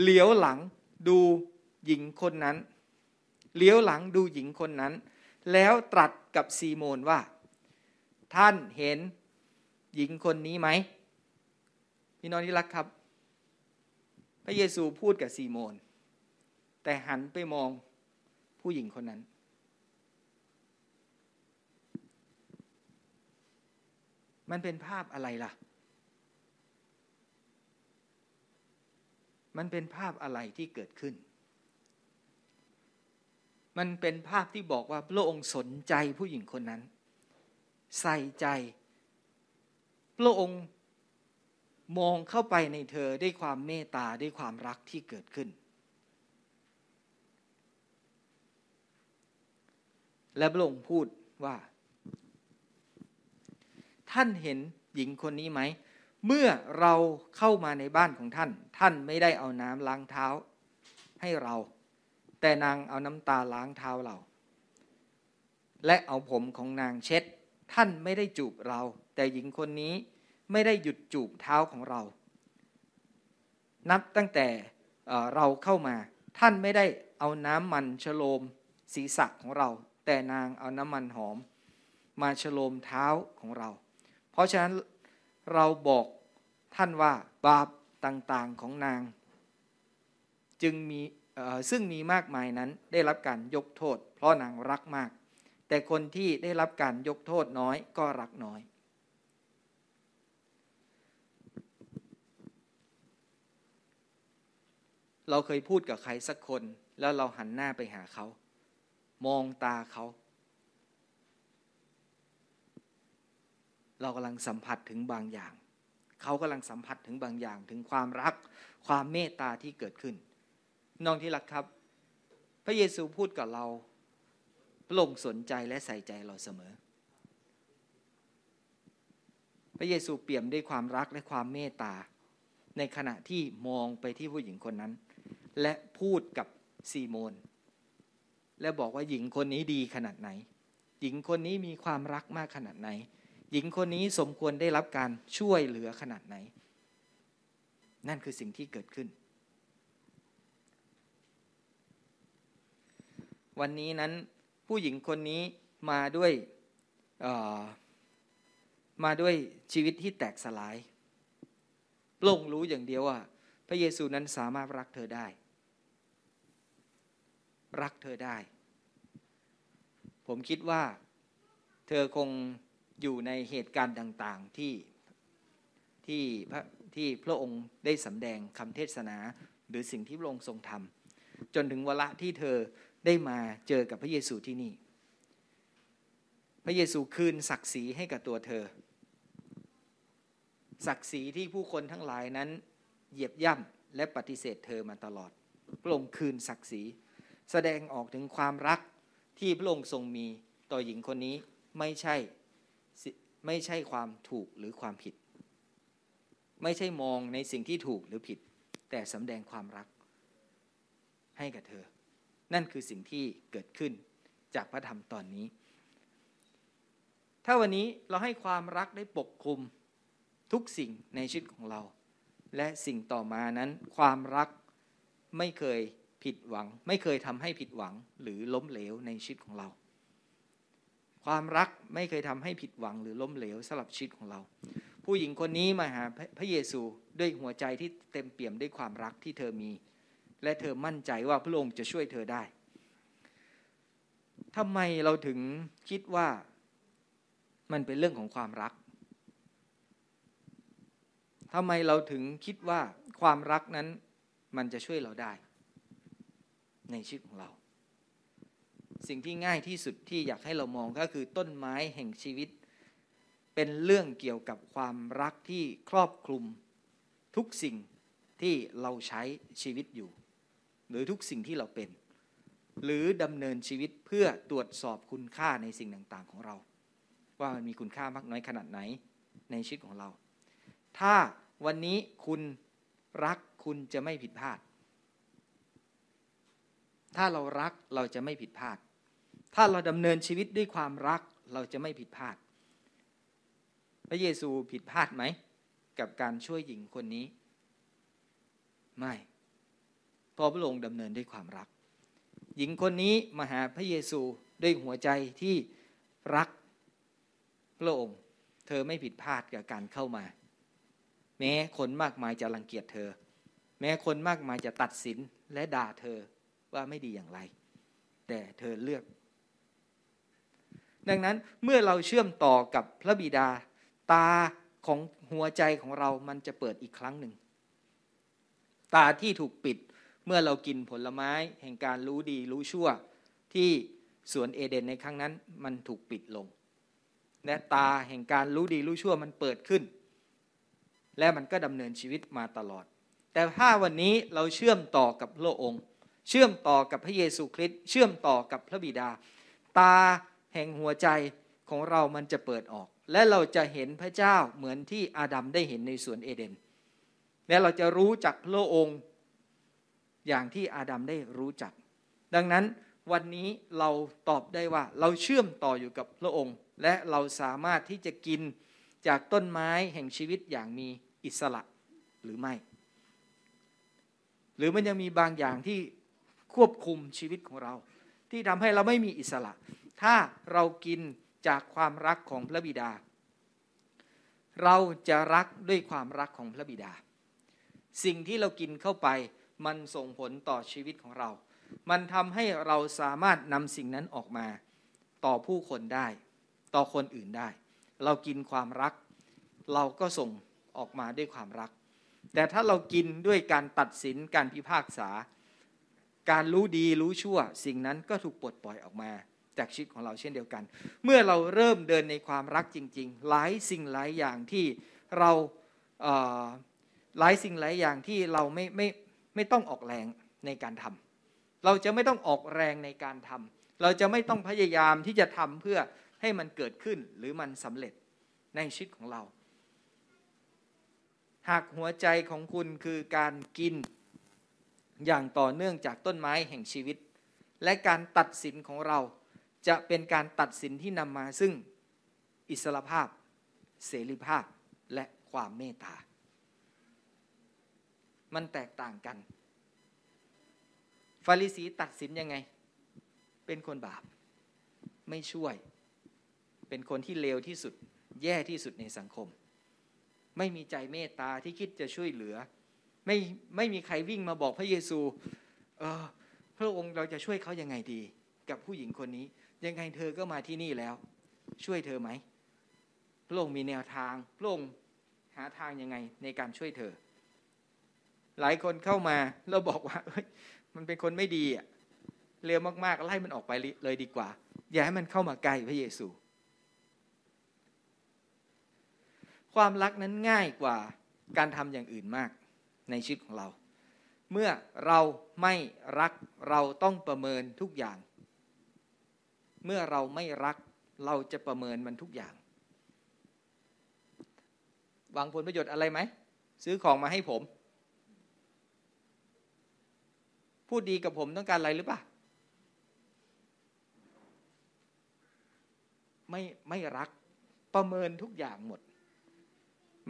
เหลียวหลังดูหญิงคนนั้นเลี้ยวหลังดูหญิงคนนั้น แล้วตรัสกับซีโมนว่า ท่านเห็นหญิงคนนี้ไหมพี่น้องที่รักครับ พระเยซูพูดกับซีโมน แต่หันไปมองผู้หญิงคนนั้น มันเป็นภาพอะไรล่ะ มันเป็นภาพอะไรที่เกิดขึ้น มันเป็นภาพที่บอกว่าพระองค์สนใจผู้หญิงคนนั้น ใส่ใจ พระองค์มองเข้าไปในเธอด้วยความเมตตาด้วยความรักที่เกิดขึ้น และพระองค์พูดว่า ท่านเห็นหญิงคนนี้ไหม เมื่อเราเข้ามาในบ้านของท่าน ท่านไม่ได้เอาน้ำล้างเท้าให้เรา แต่นางเอาน้ำตาล้างเท้าเรา และเอาผมของนางเช็ด ท่านไม่ได้จูบเรา แต่หญิงคนนี้ไม่ได้หยุดจูบเท้าของเรา นับตั้งแต่เราเข้ามา ท่านไม่ได้เอาน้ำมันฉโลมศีรษะของเรา แต่นางเอาน้ำมันหอม มาฉโลมเท้าของเรา ราะฉะนั้นเราบอกท่านว่าบาปต่างๆของนาง จึงมีซึ่งมีมากมายนั้นได้รับการยกโทษ เพราะนางรักมาก แต่คนที่ได้รับการยกโทษน้อยก็รักน้อย เราเคยพูดกับใครสักคน แล้วเราหันหน้าไปหาเขา มองตาเขา เรากำลังสัมผัสถึงบางอย่าง เขากำลังสัมผัสถึงบางอย่าง ถึงความรัก ความเมตตาที่เกิดขึ้น น้องที่รักครับ พระเยซูพูดกับเราพระองค์สนใจและใส่ใจเราเสมอ พระเยซูเปี่ยมด้วยความรักและความเมตตา ในขณะที่มองไปที่ผู้หญิงคนนั้น และพูดกับซีโมน และบอกว่าหญิงคนนี้ดีขนาดไหน หญิงคนนี้มีความรักมากขนาดไหน หญิงคนนี้สมควรได้รับการช่วยเหลือขนาดไหน นั่นคือสิ่งที่เกิดขึ้น วันนี้นั้นผู้หญิงคนนี้มาด้วยมาด้วยชีวิตที่แตกสลายโลงรู้อย่างเดียวว่า พระเยซูนั้นสามารถรักเธอได้ รักเธอได้ ผมคิดว่า เธอคง อยู่ในเหตุการณ์ต่างๆที่ที่พระที่พระองค์ได้สำแดงคำเทศนา หรือสิ่งที่พระองค์ทรงทำจนถึงเวลาที่เธอได้มาเจอกับพระเยซูที่นี่ พระเยซูคืนศักดิ์ศรีให้กับตัวเธอ ศักดิ์ศรีที่ผู้คนทั้งหลายนั้น เหยียบย่ำและปฏิเสธเธอมาตลอด พระองค์คืนศักดิ์ศรีแสดงออกถึงความรักที่พระองค์ทรงมีต่อหญิงคนนี้ไม่ใช่ ไม่ใช่ความถูกหรือความผิด ไม่ใช่มองในสิ่งที่ถูกหรือผิด แต่สำแดงความรักให้กับเธอ นั่นคือสิ่งที่เกิดขึ้นจากพระธรรมตอนนี้ ถ้าวันนี้เราให้ความรักได้ปกคลุมทุกสิ่งในชีวิตของเรา และสิ่งต่อมานั้น ความรักไม่เคยผิดหวัง ไม่เคยทำให้ผิดหวังหรือล้มเหลวในชีวิตของเรา ความรักไม่เคยทำให้ผิดหวังหรือล้มเหลวสำหรับชีวิตของเรา ผู้หญิงคนนี้มาหาพระเยซูด้วยหัวใจที่เต็มเปี่ยมด้วยความรักที่เธอมี และเธอมั่นใจว่าพระองค์จะช่วยเธอได้ทำไมเราถึงคิดว่ามันเป็นเรื่องของความรักทำไมเราถึงคิดว่าความรักนั้นมันจะช่วยเราได้ ในชีวิตของเรา สิ่งที่ง่ายที่สุดที่อยากให้เรามองก็คือต้นไม้แห่งชีวิต เป็นเรื่องเกี่ยวกับความรักที่ครอบคลุม ทุกสิ่งที่เราใช้ชีวิตอยู่ หรือทุกสิ่งที่เราเป็น หรือดำเนินชีวิตเพื่อตรวจสอบคุณค่าในสิ่งต่างๆของเรา ว่ามันมีคุณค่ามากน้อยขนาดไหนในชีวิตของเรา ถ้าวันนี้คุณรักคุณจะไม่ผิดพลาด ถ้าเรารักเราจะไม่ผิดพลาด ถ้าเราดำเนินชีวิตด้วยความรักเราจะไม่ผิดพลาด พระเยซูผิดพลาดไหม กับการช่วยหญิงคนนี้ ไม่พราะพระองค์ดำเนินด้วยความรัก หญิงคนนี้มาหาพระเยซูด้วยหัวใจที่รักพระองค์ เธอไม่ผิดพลาดกับการเข้ามา แม้คนมากมายจะรังเกียจเธอ แม้คนมากมายจะตัดสินและด่าเธอว่าไม่ดีอย่างไร แต่เธอเลือก ดังนั้นเมื่อเราเชื่อมต่อกับพระบิดา ตาของหัวใจของเรามันจะเปิดอีกครั้งหนึ่ง ตาที่ถูกปิดเมื่อเรากินผลไม้ แห่งการรู้ดีรู้ชั่ว ที่สวนเอเดนในครั้งนั้นมันถูกปิดลง และตาแห่งการรู้ดีรู้ชั่วมันเปิดขึ้น และมันก็ดำเนินชีวิตมาตลอด แต่ถ้าวันนี้เราเชื่อมต่อกับพระองค์ เชื่อมต่อกับพระเยซูคริสต์เชื่อมต่อกับพระบิดา ตา แห่งหัวใจของเรามันจะเปิดออก และเราจะเห็นพระเจ้าเหมือนที่อาดัมได้เห็นในสวนเอเดน และเราจะรู้จักพระองค์อย่างที่อาดัมได้รู้จัก ดังนั้นวันนี้เราตอบได้ว่าเราเชื่อมต่ออยู่กับพระองค์ และเราสามารถที่จะกินจากต้นไม้แห่งชีวิตอย่างมีอิสระหรือไม่ หรือมันยังมีบางอย่างที่ควบคุมชีวิตของเรา ที่ทำให้เราไม่มีอิสระ ถ้าเรากินจากความรักของพระบิดา เราจะรักด้วยความรักของพระบิดา สิ่งที่เรากินเข้าไปมันส่งผลต่อชีวิตของเรา มันทำให้เราสามารถนำสิ่งนั้นออกมา ต่อผู้คนได้ ต่อคนอื่นได้ เรากินความรัก เราก็ส่งออกมาด้วยความรัก แต่ถ้าเรากินด้วยการตัดสินการพิพากษา การรู้ดีรู้ชั่ว สิ่งนั้นก็ถูกปลดปล่อยออกมา จากชีวิตของเราเช่นเดียวกัน เมื่อเราเริ่มเดินในความรักจริง ๆ หลายสิ่งหลายอย่างที่เราหลายสิ่งหลายอย่างที่เราไม่ไม่ไม่ต้องออกแรงในการทำเราจะไม่ต้องออกแรงในการทำเราจะไม่ต้องพยายามที่จะทำเพื่อให้มันเกิดขึ้นหรือมันสำเร็จในชีวิตของเรา หากหัวใจของคุณคือการกินอย่างต่อเนื่องจากต้นไม้แห่งชีวิต และการตัดสินของเรา จะเป็นการตัดสินที่นำมาซึ่งอิสรภาพ เสรีภาพและความเมตตา มันแตกต่างกัน ฟาริสีตัดสินยังไง เป็นคนบาป ไม่ช่วย เป็นคนที่เลวที่สุด แย่ที่สุดในสังคม ไม่มีใจเมตตาที่คิดจะช่วยเหลือ ไม่ไม่มีใครวิ่งมาบอกพระเยซู เออพระองค์เราจะช่วยเขายังไงดี กับผู้หญิงคนนี้ ยังไงเธอก็มาที่นี่แล้ว ช่วยเธอไหมพระองค์มีแนวทางพระองค์หาทางยังไงในการช่วยเธอ หลายคนเข้ามาเราบอกว่ามันเป็นคนไม่ดีอะเร็วมากๆไล่มันออกไปเลยดีกว่า อย่าให้มันเข้ามาใกล้พระเยซู ความรักนั้นง่ายกว่าการทำอย่างอื่นมากในชีวิตของเรา เมื่อเราไม่รักเราต้องประเมินทุกอย่าง เมื่อเราไม่รักเราจะประเมินมันทุกอย่าง หวังผลประโยชน์อะไรไหม ซื้อของมาให้ผม พูดดีกับผมต้องการอะไรหรือเปล่าไม่ไม่รักประเมินทุกอย่างหมด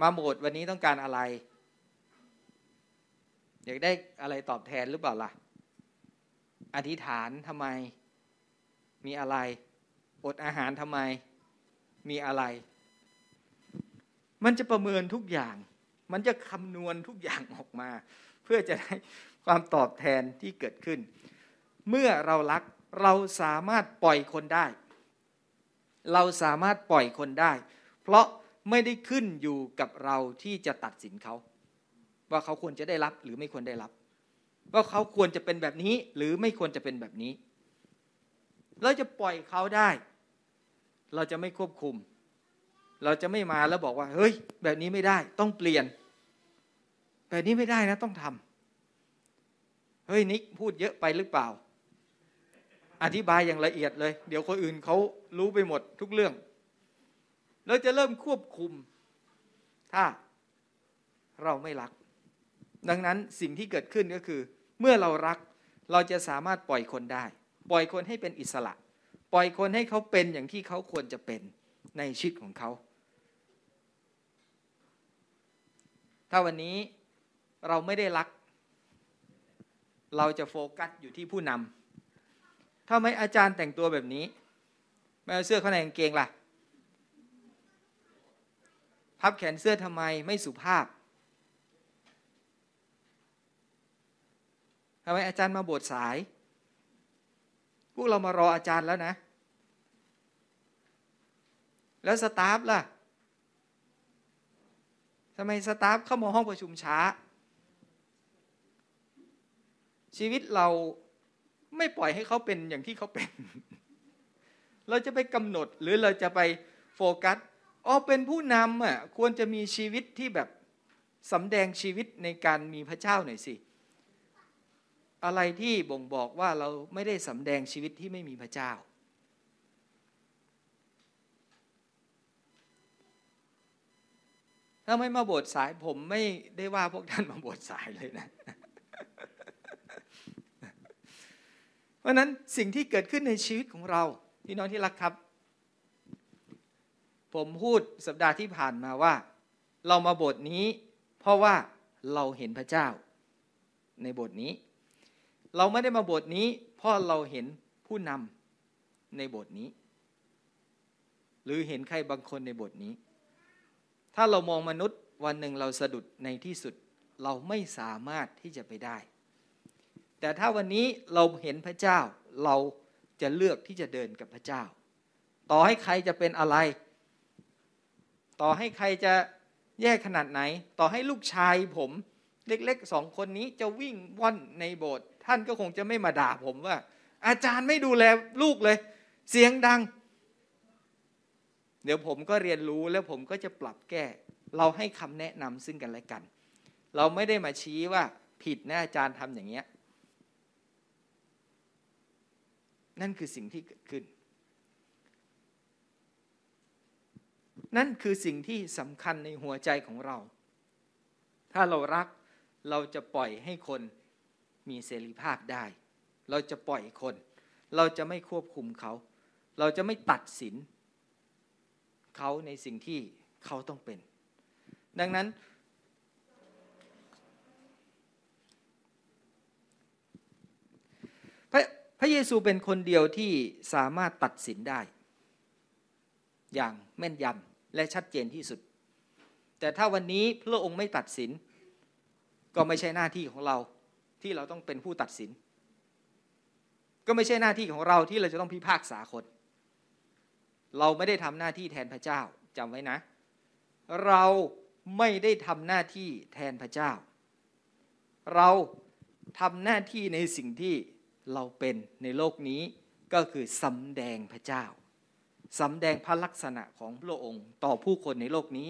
มาโหมดวันนี้ต้องการอะไร อยากได้อะไรตอบแทนหรือเปล่าล่ะ อธิษฐานทำไม มีอะไร อดอาหารทำไม มีอะไร มันจะประเมินทุกอย่าง มันจะคำนวณทุกอย่างออกมา เพื่อจะได้ความตอบแทนที่เกิดขึ้น เมื่อเรารักเราสามารถปล่อยคนได้ เราสามารถปล่อยคนได้ เพราะไม่ได้ขึ้นอยู่กับเราที่จะตัดสินเขา ว่าเขาควรจะได้รับหรือไม่ควรได้รับ ว่าเขาควรจะเป็นแบบนี้หรือไม่ควรจะเป็นแบบนี้ เราจะปล่อยเขาได้ เราจะไม่ควบคุม เราจะไม่มาแล้วบอกว่า เฮ้ย แบบนี้ไม่ได้ ต้องเปลี่ยน แบบนี้ไม่ได้นะ ต้องทำเฮ้ยนิกพูดเยอะไปหรือเปล่า อธิบายอย่างละเอียดเลย เดี๋ยวคนอื่นเขารู้ไปหมดทุกเรื่อง เราจะเริ่มควบคุม ถ้าเราไม่รัก ดังนั้นสิ่งที่เกิดขึ้นก็คือ เมื่อเรารักเราจะสามารถปล่อยคนได้ ปล่อยคนให้เป็นอิสระ ปล่อยคนให้เขาเป็นอย่างที่เขาควรจะเป็นในชีวิตของเขา ถ้าวันนี้เราไม่ได้รัก เราจะโฟกัสอยู่ที่ผู้นำถ้าไม่อาจารย์แต่งตัวแบบนี้ ไม่เอาเสื้อข้างในกางเกงล่ะ พับแขนเสื้อทำไมไม่สุภาพทำไมอาจารย์มาโบสถ์สาย วกเรามารออาจารย์แล้วนะ แล้วสตาฟล่ะทำไมสตาฟเข้ามาห้องประชุมช้า ชีวิตเราไม่ปล่อยให้เขาเป็นอย่างที่เขาเป็น เราจะไปกำหนดหรือเราจะไปโฟกัสอ๋อเป็นผู้นำอะควรจะมีชีวิตที่แบบสำแดงชีวิตในการมีพระเจ้าหน่อยสิ อะไรที่บ่งบอกว่าเราไม่ได้สำแดงชีวิตที่ไม่มีพระเจ้า ถ้าไม่มาบสถ์สายผมไม่ได้ว่าพวกท่านมาบสถ์สายเลยนะ เพราะนั้นสิ่งที่เกิดขึ้นในชีวิตของเราพี่น้องที่รักครับ ผมพูดสัปดาห์ที่ผ่านมาว่า เรามาบสถ์นี้ เพราะว่าเราเห็นพระเจ้าในบสถ์นี้ เราไม่ได้มาบทนี้ เพราะเราเห็นผู้นำในบทนี้ หรือเห็นใครบางคนในบทนี้ ถ้าเรามองมนุษย์วันหนึ่งเราสะดุดในที่สุดเราไม่สามารถที่จะไปได้ แต่ถ้าวันนี้เราเห็นพระเจ้า เราจะเลือกที่จะเดินกับพระเจ้า ต่อให้ใครจะเป็นอะไร ต่อให้ใครจะแย่ขนาดไหน ต่อให้ลูกชายผม เล็กๆสองคนนี้จะวิ่งว่อนในโบสถ์ท่านก็คงจะไม่มาด่าผมว่า อาจารย์ไม่ดูแลลูกเลย เสียงดัง เดี๋ยวผมก็เรียนรู้แล้วผมก็จะปรับแก้ เราให้คำแนะนำซึ่งกันและกัน เราไม่ได้มาชี้ว่าผิดนะอาจารย์ทำอย่างเงี้ยนั่นคือสิ่งที่เกิดขึ้น นั่นคือสิ่งที่สำคัญในหัวใจของเรา ถ้าเรารัก เราจะปล่อยให้คนมีเสรีภาพได้ เราจะปล่อยคน เราจะไม่ควบคุมเขา เราจะไม่ตัดสิน เขาในสิ่งที่เขาต้องเป็น ดังนั้น พระพระเยซูเป็นคนเดียวที่สามารถตัดสินได้ อย่างแม่นยำและชัดเจนที่สุด แต่ถ้าวันนี้พระองค์ไม่ตัดสิน ก็ไม่ใช่หน้าที่ของเราที่เราต้องเป็นผู้ตัดสิน ก็ไม่ใช่หน้าที่ของเราที่เราจะต้องพิพากษาคน เราไม่ได้ทำหน้าที่แทนพระเจ้าจำไว้นะ เราไม่ได้ทำหน้าที่แทนพระเจ้า เราทำหน้าที่ในสิ่งที่เราเป็นในโลกนี้ก็คือสำแดงพระเจ้าสำแดงพระลักษณะของพระองค์ต่อผู้คนในโลกนี้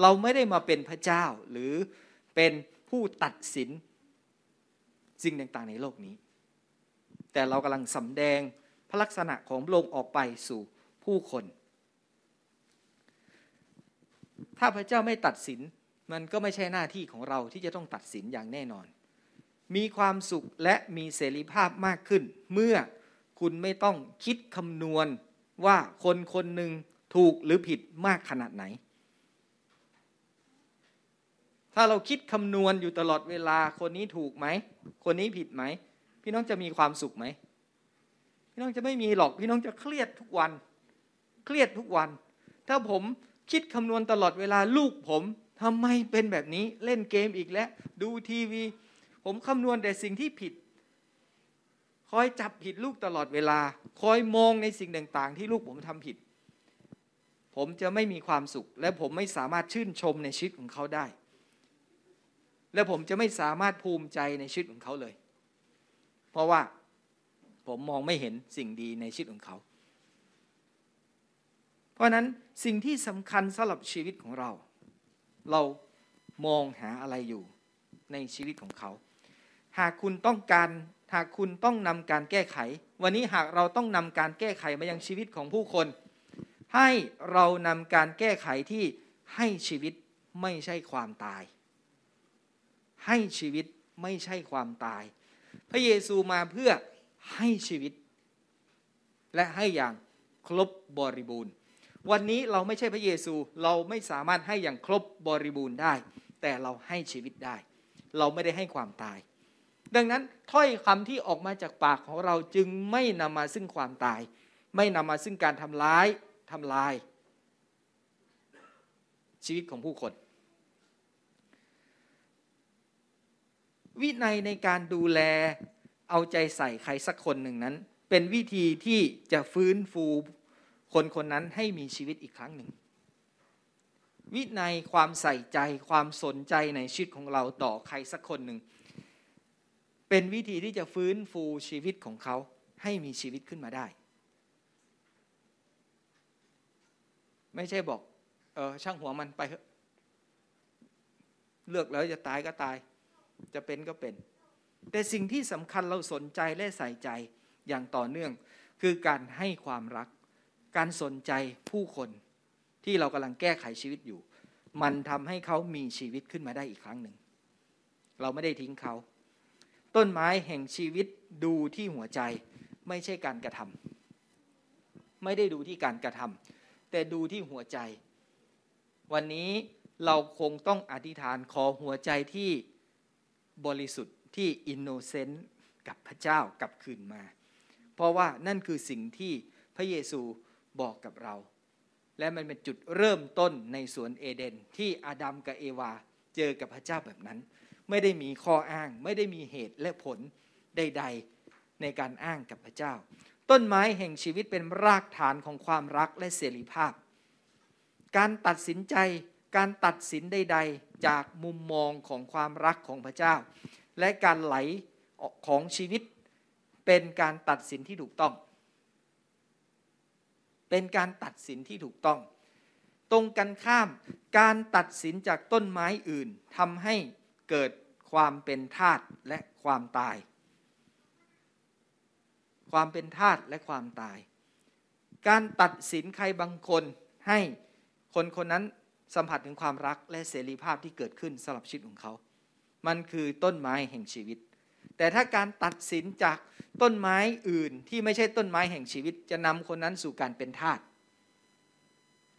เราไม่ได้มาเป็นพระเจ้าหรือเป็น ผู้ตัดสินสิ่งต่างๆในโลกนี้ แต่เรากำลังสำแดงพระลักษณะของพระองค์ออกไปสู่ผู้คน ถ้าพระเจ้าไม่ตัดสินมันก็ไม่ใช่หน้าที่ของเราที่จะต้องตัดสินอย่างแน่นอน มีความสุขและมีเสรีภาพมากขึ้น เมื่อคุณไม่ต้องคิดคำนวณว่าคนคนหนึ่งถูกหรือผิดมากขนาดไหน ถ้าเราคิดคำนวณอยู่ตลอดเวลาคนนี้ถูกไหม คนนี้ผิดไหม พี่น้องจะมีความสุขไหม พี่น้องจะไม่มีหรอก พี่น้องจะเครียดทุกวัน เครียดทุกวัน ถ้าผมคิดคำนวณตลอดเวลาลูกผมทำไมเป็นแบบนี้เล่นเกมอีกแล้ว ดูทีวี ผมคำนวณแต่สิ่งที่ผิด คอยจับผิดลูกตลอดเวลา คอยมองในสิ่งต่างๆ ที่ลูกผมทำผิด ผมจะไม่มีความสุข และผมไม่สามารถชื่นชมในชีวิตของเขาได้ และผมจะไม่สามารถภูมิใจในชีวิตของเขาเลย เพราะว่าผมมองไม่เห็นสิ่งดีในชีวิตของเขา เพราะนั้นสิ่งที่สำคัญสำหรับชีวิตของเรา เรามองหาอะไรอยู่ในชีวิตของเขา หากคุณต้องการหากคุณต้องนำการแก้ไข วันนี้หากเราต้องนำการแก้ไขมายังชีวิตของผู้คน ให้เรานำการแก้ไขที่ให้ชีวิตไม่ใช่ความตาย ให้ชีวิตไม่ใช่ความตาย พระเยซูมาเพื่อให้ชีวิต และให้อย่างครบบริบูรณ์ วันนี้เราไม่ใช่พระเยซูเราไม่สามารถให้อย่างครบบริบูรณ์ได้ แต่เราให้ชีวิตได้ เราไม่ได้ให้ความตาย ดังนั้นถ้อยคำที่ออกมาจากปากของเราจึงไม่นำมาซึ่งความตาย ไม่นำมาซึ่งการทำร้ายทำลายชีวิตของผู้คน วินัยในการดูแลเอาใจใส่ใครสักคนหนึ่งนั้น เป็นวิธีที่จะฟื้นฟูคนคนนั้นให้มีชีวิตอีกครั้งหนึ่ง วินัยความใส่ใจความสนใจในชีวิตของเราต่อใครสักคนหนึ่ง เป็นวิธีที่จะฟื้นฟูชีวิตของเขาให้มีชีวิตขึ้นมาได้ ไม่ใช่บอกเออช่างหัวมันไปเลือกแล้วจะตายก็ตาย จะเป็นก็เป็น แต่สิ่งที่สำคัญเราสนใจและใส่ใจอย่างต่อเนื่อง คือการให้ความรัก การสนใจผู้คนที่เรากำลังแก้ไขชีวิตอยู่ มันทำให้เขามีชีวิตขึ้นมาได้อีกครั้งหนึ่ง เราไม่ได้ทิ้งเขา ต้นไม้แห่งชีวิตดูที่หัวใจไม่ใช่การกระทำไม่ได้ดูที่การกระทำแต่ดูที่หัวใจ วันนี้เราคงต้องอธิษฐานขอหัวใจที่ บริสุทธิ์ที่อินโนเซนต์กับพระเจ้ากลับคืนมา เพราะว่านั่นคือสิ่งที่พระเยซูบอกกับเรา และมันเป็นจุดเริ่มต้นในสวนเอเดน ที่อาดัมกับเอวาเจอกับพระเจ้าแบบนั้น ไม่ได้มีข้ออ้าง ไม่ได้มีเหตุและผลใด ๆในการอ้างกับพระเจ้า ต้นไม้แห่งชีวิตเป็นรากฐานของความรักและเสรีภาพ การตัดสินใจการตัดสินใด ๆ จากมุมมองของความรักของพระเจ้า และการไหลของชีวิตเป็นการตัดสินที่ถูกต้อง เป็นการตัดสินที่ถูกต้อง ตรงกันข้ามการตัดสินจากต้นไม้อื่นทำให้เกิดความเป็นธาตุและความตาย ความเป็นธาตุและความตาย การตัดสินใครบางคนให้คนคนนั้น สัมผัสถึงความรักและเสรีภาพที่เกิดขึ้นสำหรับชีวิตของเขา มันคือต้นไม้แห่งชีวิต แต่ถ้าการตัดสินจากต้นไม้อื่นที่ไม่ใช่ต้นไม้แห่งชีวิต จะนำคนนั้นสู่การเป็นทาส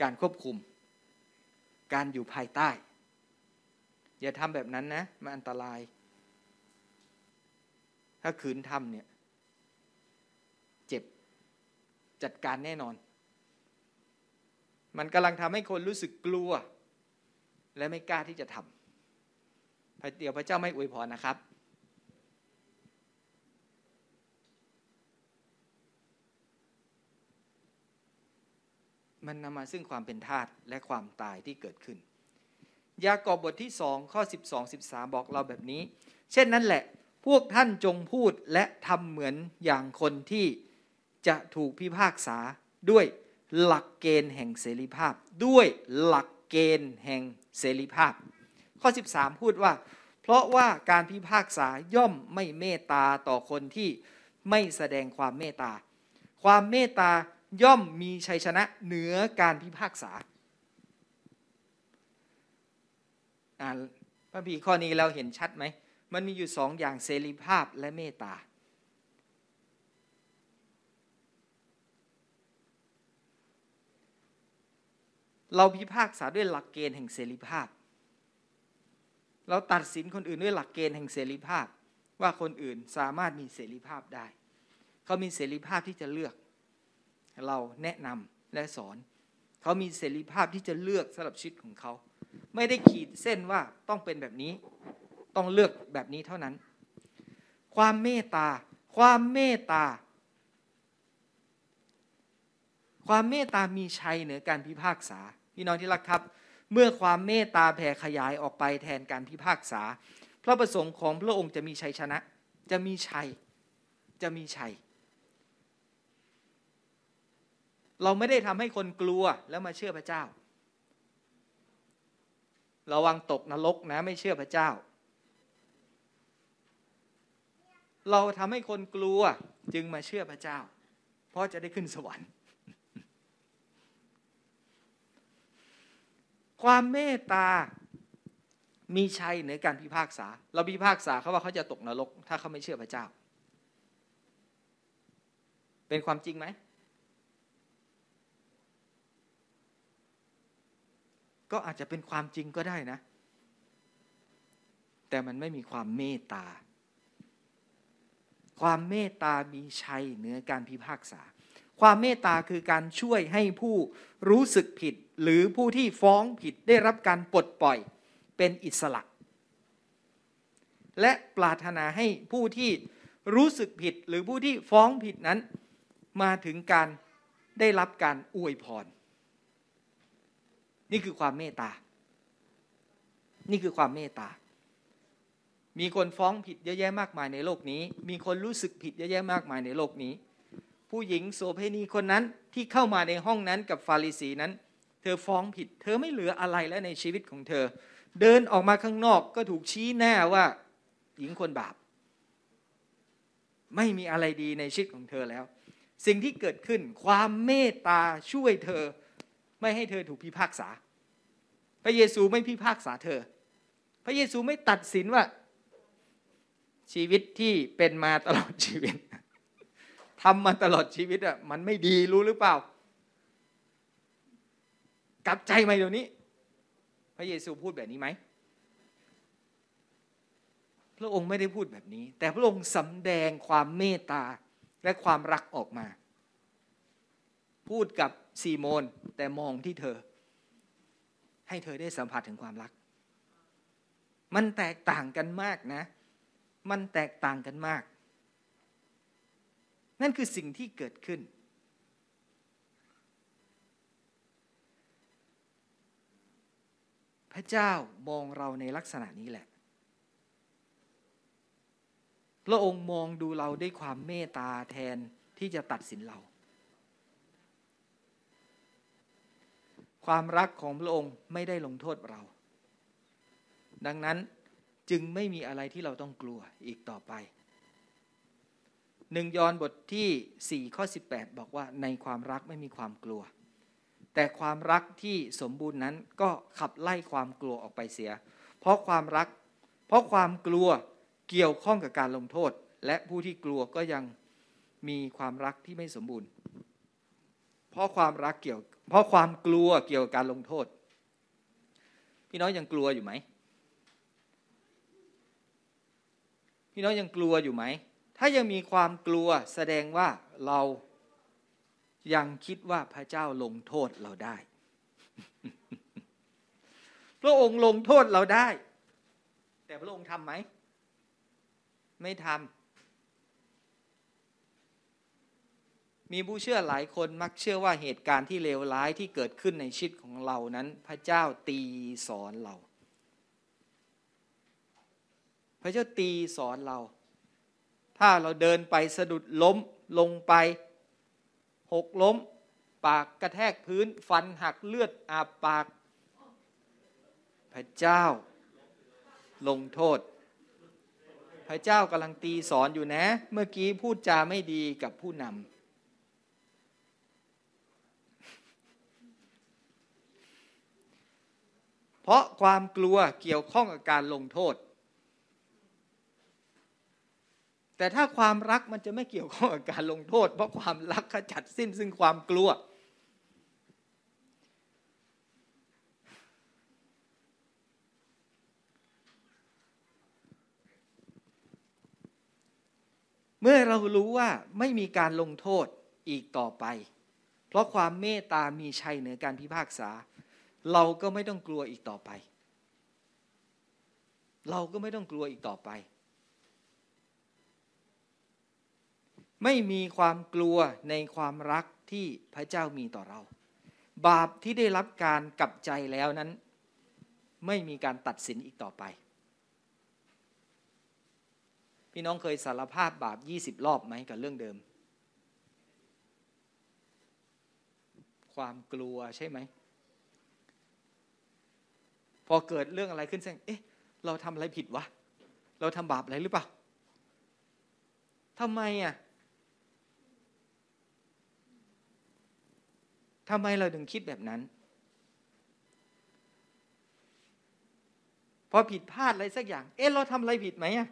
การควบคุม การอยู่ภายใต้ อย่าทำแบบนั้นนะ มันอันตราย ถ้าขืนทำเนี่ย เจ็บจัดการแน่นอน มันกำลังทำให้คนรู้สึกกลัว และไม่กล้าที่จะทำเดี๋ยวพระเจ้าไม่อวยพรนะครับ มันนำมาซึ่งความเป็นทาสและความตายที่เกิดขึ้น ยากอบบทที่สองข้อ 12 13 บอกเราแบบนี้ เช่นนั้นแหละพวกท่านจงพูดและทำเหมือนอย่างคนที่จะถูกพิพากษาด้วย หลักเกณฑ์แห่งเสรีภาพ ด้วยหลักเกณฑ์แห่งเสรีภาพ ข้อ 13 พูดว่า เพราะว่าการพิพากษาย่อมไม่เมตตาต่อคนที่ไม่แสดงความเมตตา ความเมตตาย่อมมีชัยชนะเหนือการพิพากษาอ่านพระพีข้อนี้เราเห็นชัดไหม มันมีอยู่สองอย่างเสรีภาพและเมตตา เราพิพากษาด้วยหลักเกณฑ์แห่งเสรีภาพ เราตัดสินคนอื่นด้วยหลักเกณฑ์แห่งเสรีภาพ ว่าคนอื่นสามารถมีเสรีภาพได้ เขามีเสรีภาพที่จะเลือก เราแนะนำและสอน เขามีเสรีภาพที่จะเลือกสำหรับชีวิตของเขา ไม่ได้ขีดเส้นว่าต้องเป็นแบบนี้ ต้องเลือกแบบนี้เท่านั้น ความเมตตา ความเมตตาความเมตตามีชัยเหนือการพิพากษา พี่น้องที่รักครับ เมื่อความเมตตาแผ่ขยายออกไปแทนการพิพากษา พระประสงค์ของพระองค์จะมีชัยชนะ จะมีชัย จะมีชัย เราไม่ได้ทำให้คนกลัวแล้วมาเชื่อพระเจ้า ระวังตกนรกนะไม่เชื่อพระเจ้า เราทำให้คนกลัวจึงมาเชื่อพระเจ้า เพราะจะได้ขึ้นสวรรค์ ความเมตตามีชัยเหนือการพิพากษา เราพิพากษาเขาว่าเขาจะตกนรก ถ้าเขาไม่เชื่อพระเจ้า เป็นความจริงไหม ก็อาจจะเป็นความจริงก็ได้นะ แต่มันไม่มีความเมตตา ความเมตตามีชัยเหนือการพิพากษา ความเมตตาคือการช่วยให้ผู้รู้สึกผิด หรือผู้ที่ฟ้องผิดได้รับการปลดปล่อยเป็นอิสระ และปรารถนาให้ผู้ที่รู้สึกผิดหรือผู้ที่ฟ้องผิดนั้น มาถึงการได้รับการอวยพร นี่คือความเมตตา นี่คือความเมตตา มีคนฟ้องผิดเยอะแยะมากมายในโลกนี้ มีคนรู้สึกผิดเยอะแยะมากมายในโลกนี้ ผู้หญิงโสเพณีคนนั้นที่เข้ามาในห้องนั้นกับฟาริสีนั้น เธอฟ้องผิด เธอไม่เหลืออะไรแล้วในชีวิตของเธอ เดินออกมาข้างนอกก็ถูกชี้แน่ว่าหญิงคนบาป ไม่มีอะไรดีในชีวิตของเธอแล้ว สิ่งที่เกิดขึ้นความเมตตาช่วยเธอ ไม่ให้เธอถูกพิพากษา พระเยซูไม่พิพากษาเธอ พระเยซูไม่ตัดสินว่าชีวิตที่เป็นมาตลอดชีวิต ทำมาตลอดชีวิตอะมันไม่ดีรู้หรือเปล่า กลับใจไหมเดี๋ยวนี้ พระเยซูพูดแบบนี้ไหมพระองค์ไม่ได้พูดแบบนี้ แต่พระองค์สำแดงความเมตตาและความรักออกมา พูดกับซีโมนแต่มองที่เธอ ให้เธอได้สัมผัสถึงความรัก มันแตกต่างกันมากนะ มันแตกต่างกันมาก นั่นคือสิ่งที่เกิดขึ้น พระเจ้ามองเราในลักษณะนี้แหละ พระองค์มองดูเราด้วยความเมตตาแทนที่จะตัดสินเรา ความรักของพระองค์ไม่ได้ลงโทษเรา ดังนั้นจึงไม่มีอะไรที่เราต้องกลัวอีกต่อไป หนึ่งยอห์นบทที่ 4 ข้อ 18 บอกว่าในความรักไม่มีความกลัว แต่ความรักที่สมบูรณ์นั้นก็ขับไล่ความกลัวออกไปเสีย เพราะความรัก เพราะความกลัวเกี่ยวข้องกับการลงโทษ และผู้ที่กลัวก็ยังมีความรักที่ไม่สมบูรณ์ เพราะความรักเกี่ยว เพราะความกลัวเกี่ยวกับการลงโทษ พี่น้องยังกลัวอยู่ไหมพี่น้องยังกลัวอยู่ไหม ถ้ายังมีความกลัวแสดงว่าเรายังคิดว่าพระเจ้าลงโทษเราได้ พระองค์ลงโทษเราได้ แต่พระองค์ทำไหม ไม่ทำมีผู้เชื่อหลายคนมักเชื่อว่าเหตุการณ์ที่เลวร้ายที่เกิดขึ้นในชีวิตของเรานั้น พระเจ้าตีสอนเรา พระเจ้าตีสอนเรา ถ้าเราเดินไปสะดุดล้มลงไป หกล้ม ปากกระแทกพื้น ฟันหักเลือดอาบปาก พระเจ้า ลงโทษ พระเจ้ากำลังตีสอนอยู่นะ เมื่อกี้พูดจาไม่ดีกับผู้นำเพราะความกลัวเกี่ยวข้องกับการลงโทษ แต่ถ้าความรักมันจะไม่เกี่ยวข้องกับการลงโทษ เพราะความรักขจัดสิ้นซึ่งความกลัว เมื่อเรารู้ว่าไม่มีการลงโทษอีกต่อไป เพราะความเมตตามีชัยเหนือการพิพากษา เราก็ไม่ต้องกลัวอีกต่อไป เราก็ไม่ต้องกลัวอีกต่อไป ไม่มีความกลัวในความรักที่พระเจ้ามีต่อเรา บาปที่ได้รับการกลับใจแล้วนั้น ไม่มีการตัดสินอีกต่อไป พี่น้องเคยสารภาพบาปยี่สิบรอบไหมกับเรื่องเดิม ความกลัวใช่ไหม พอเกิดเรื่องอะไรขึ้นแสดงเอ๊ะ เราทำอะไรผิดวะ เราทำบาปอะไรหรือเปล่าทำไมอะ ทำไมเราถึงคิดแบบนั้น พอผิดพลาดอะไรสักอย่าง เอ๊ะเราทำอะไรผิดไหมอะ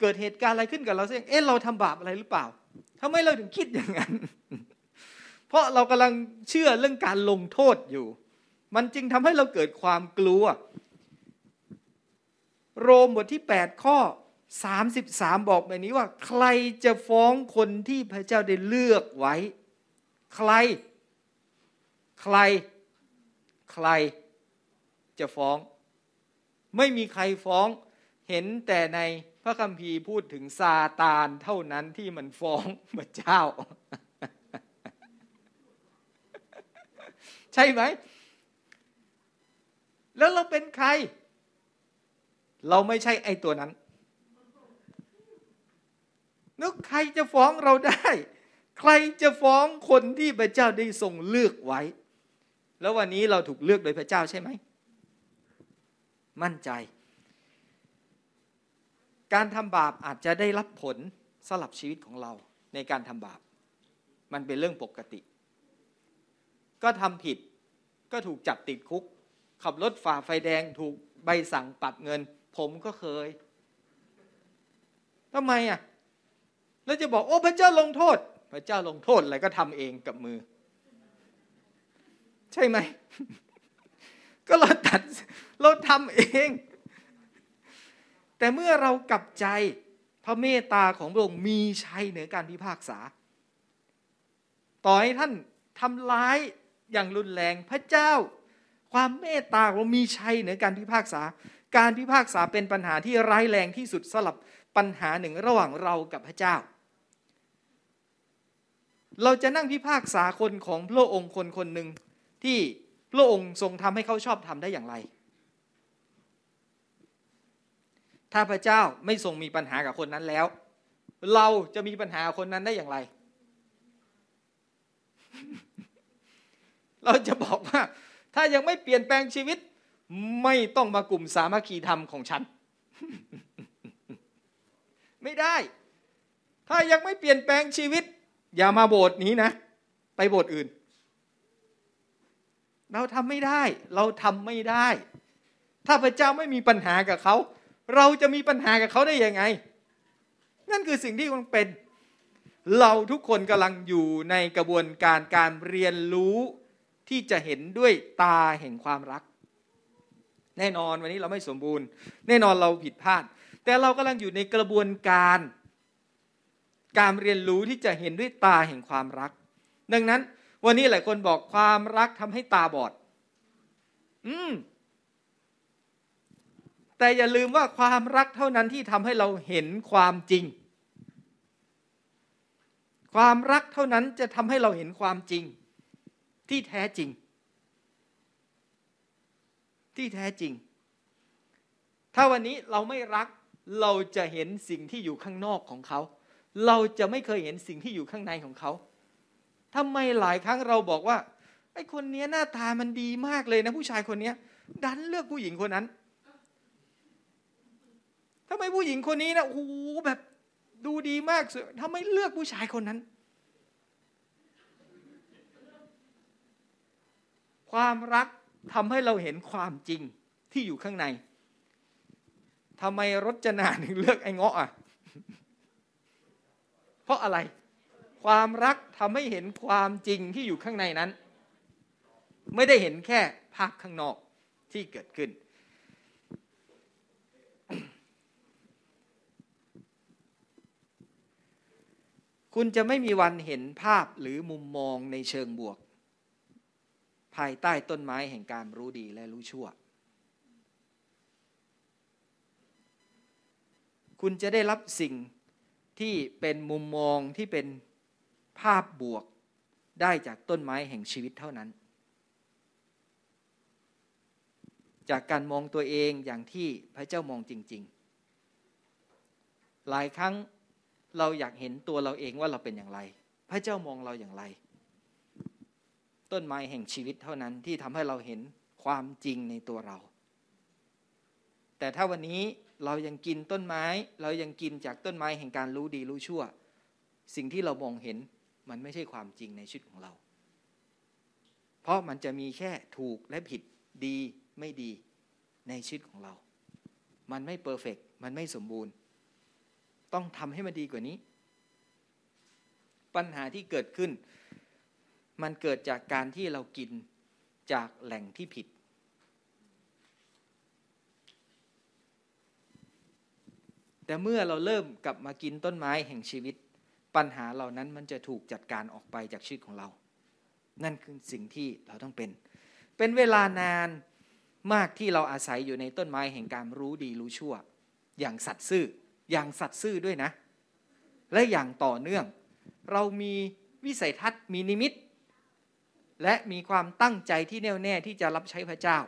เกิดเหตุการณ์อะไรขึ้นกับเราสักเอ๊ะเราทำบาปอะไรหรือเปล่าทำไมเราถึงคิดอย่างนั้น เพราะเรากำลังเชื่อเรื่องการลงโทษอยู่ มันจึงทำให้เราเกิดความกลัว โรมบทที่ 8 ข้อ 33 บอกแบบนี้ว่า ใครจะฟ้องคนที่พระเจ้าได้เลือกไว้ ใคร ใครใครจะฟ้อง ไม่มีใครฟ้องเห็นแต่ในพระคัมภีร์พูดถึงซาตานเท่านั้นที่มันฟ้องพระเจ้า ใช่ไหม แล้วเราเป็นใคร เราไม่ใช่ไอตัวนั้นแล้วใครจะฟ้องเราได้ ใครจะฟ้องคนที่พระเจ้าได้ทรงเลือกไว้ แล้ววันนี้เราถูกเลือกโดยพระเจ้าใช่ไหม มั่นใจ การทำบาปอาจจะได้รับผลสลับชีวิตของเราในการทำบาป มันเป็นเรื่องปกติ ก็ทำผิดก็ถูกจับติดคุก ขับรถฝ่าไฟแดงถูกใบสั่งปรับเงิน ผมก็เคยทำไมอะแล้วจะบอกโอ้พระเจ้าลงโทษ พระเจ้าลงโทษอะไรก็ทำเองกับมือ ใช่ไหม ก็เราตัดเราทำเอง แต่เมื่อเรากลับใจพระเมตตาของพระองค์มีชัยเหนือการพิพากษา ต่อให้ท่านทำร้ายอย่างรุนแรงพระเจ้า ความเมตตาเรามีชัยเหนือการพิพากษา การพิพากษาเป็นปัญหาที่ร้ายแรงที่สุดสลับปัญหาหนึ่งระหว่างเรากับพระเจ้า เราจะนั่งพิพากษาคนของพระองค์คนคนหนึ่ง ที่พระองค์ทรงทำให้เขาชอบทำได้อย่างไร ถ้าพระเจ้าไม่ทรงมีปัญหากับคนนั้นแล้ว เราจะมีปัญหาคนนั้นได้อย่างไร เราจะบอกว่า ถ้ายังไม่เปลี่ยนแปลงชีวิต ไม่ต้องมากลุ่มสามัคคีธรรมของฉัน ไม่ได้ ถ้ายังไม่เปลี่ยนแปลงชีวิต อย่ามาโบสถ์นี้นะ ไปโบสถ์อื่น เราทำไม่ได้ เราทำไม่ได้ ถ้าพระเจ้าไม่มีปัญหากับเขา เราจะมีปัญหากับเขาได้ยังไง นั่นคือสิ่งที่มันเป็น เราทุกคนกำลังอยู่ในกระบวนการการเรียนรู้ที่จะเห็นด้วยตาแห่งความรัก แน่นอนวันนี้เราไม่สมบูรณ์ แน่นอนเราผิดพลาด แต่เรากำลังอยู่ในกระบวนการ การเรียนรู้ที่จะเห็นด้วยตาแห่งความรัก ดังนั้น วันนี้หลายคนบอกความรักทำให้ตาบอด อืม แต่อย่าลืมว่าความรักเท่านั้นที่ทำให้เราเห็นความจริง ความรักเท่านั้นจะทำให้เราเห็นความจริง ที่แท้จริง ที่แท้จริง ถ้าวันนี้เราไม่รักเราจะเห็นสิ่งที่อยู่ข้างนอกของเขา เราจะไม่เคยเห็นสิ่งที่อยู่ข้างในของเขา ทำไมหลายครั้งเราบอกว่าไอ้คนนี้หน้าตามันดีมากเลยนะผู้ชายคนนี้ดันเลือกผู้หญิงคนนั้นทำไมผู้หญิงคนนี้นะโอ้โหแบบดูดีมากสทำไมเลือกผู้ชายคนนั้น ความรักทำให้เราเห็นความจริงที่อยู่ข้างในทำไมรจนาถึงเลือกไอ้เงาะอะ เพราะอะไร ความรักทำให้เห็นความจริงที่อยู่ข้างในนั้น ไม่ได้เห็นแค่ภาพข้างนอกที่เกิดขึ้น คุณจะไม่มีวันเห็นภาพหรือมุมมองในเชิงบวก ภายใต้ต้นไม้แห่งการรู้ดีและรู้ชั่ว คุณจะได้รับสิ่งที่เป็นมุมมองที่เป็น ภาพบวกได้จากต้นไม้แห่งชีวิตเท่านั้น จากการมองตัวเองอย่างที่พระเจ้ามองจริง ๆ หลายครั้งเราอยากเห็นตัวเราเองว่าเราเป็นอย่างไร พระเจ้ามองเราอย่างไร ต้นไม้แห่งชีวิตเท่านั้นที่ทำให้เราเห็นความจริงในตัวเรา แต่ถ้าวันนี้เรายังกินต้นไม้ เรายังกินจากต้นไม้แห่งการรู้ดีรู้ชั่ว สิ่งที่เรามองเห็น มันไม่ใช่ความจริงในชีวิตของเรา เพราะมันจะมีแค่ถูกและผิดดีไม่ดีในชีวิตของเรา มันไม่เพอร์เฟกมันไม่สมบูรณ์ ต้องทำให้มันดีกว่านี้ ปัญหาที่เกิดขึ้น มันเกิดจากการที่เรากินจากแหล่งที่ผิด แต่เมื่อเราเริ่มกลับมากินต้นไม้แห่งชีวิต ปัญหาเหล่านั้นมันจะถูกจัดการออกไปจากชีวิตของเรา นั่นคือสิ่งที่เราต้องเป็น เป็นเวลานานมากที่เราอาศัยอยู่ในต้นไม้แห่งการรู้ดีรู้ชั่ว อย่างสัตว์ซื่อ อย่างสัตว์ซื่อด้วยนะ และอย่างต่อเนื่อง เรามีวิสัยทัศน์มีนิมิต และมีความตั้งใจที่แน่วแน่ที่จะรับใช้พระเจ้า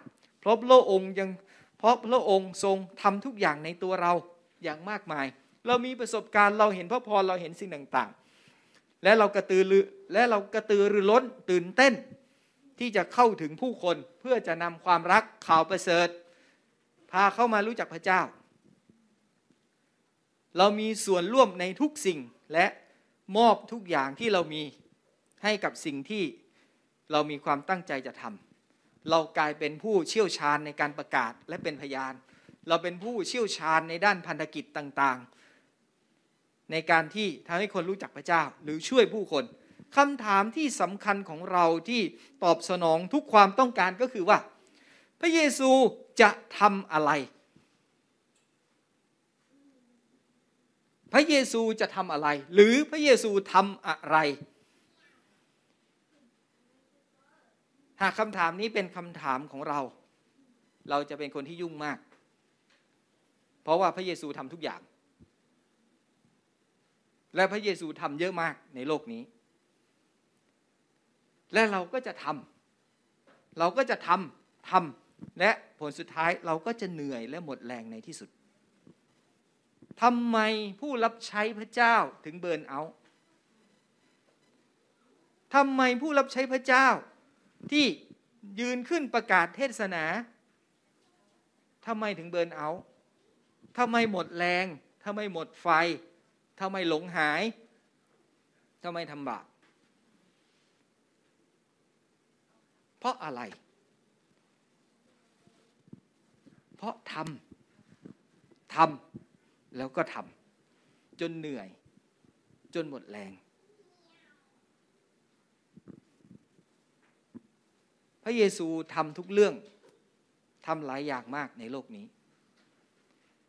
เพราะพระองค์ยังเพราะพระองค์ทรงทำทุกอย่างในตัวเราอย่างมากมาย เรามีประสบการณ์เราเห็นพระพรเราเห็นสิ่งต่างๆ และเรากระตือรือและเรากระตือรือร้นตื่นเต้น ที่จะเข้าถึงผู้คนเพื่อจะนำความรักข่าวประเสริฐ พาเข้ามารู้จักพระเจ้า เรามีส่วนร่วมในทุกสิ่งและมอบทุกอย่างที่เรามีให้กับสิ่งที่เรามีความตั้งใจจะทำเรากลายเป็นผู้เชี่ยวชาญในการประกาศและเป็นพยาน เราเป็นผู้เชี่ยวชาญในด้านพันธกิจต่างๆ ในการที่ทำให้คนรู้จักพระเจ้า หรือช่วยผู้คนคำถามที่สำคัญของเราที่ตอบสนองทุกความต้องการก็คือว่า พระเยซูจะทำอะไร พระเยซูจะทำอะไร หรือพระเยซูทำอะไร หากคำถามนี้เป็นคำถามของเรา เราจะเป็นคนที่ยุ่งมาก เพราะว่าพระเยซูทำทุกอย่าง และพระเยซูทำเยอะมากในโลกนี้ และเราก็จะทำเราก็จะทำทำและผลสุดท้ายเราก็จะเหนื่อยและหมดแรงในที่สุดทำไมผู้รับใช้พระเจ้าถึงเบิร์นเอาทำไมผู้รับใช้พระเจ้าที่ยืนขึ้นประกาศเทศนาทำไมถึงเบิร์นเอาทำไมหมดแรงทำไมหมดไฟ ทำไมหลงหายทำไมทำบาปเพราะอะไร เพราะทำทำแล้วก็ทำจนเหนื่อย จนหมดแรง พระเยซูทำทุกเรื่องทำหลายอย่างมากในโลกนี้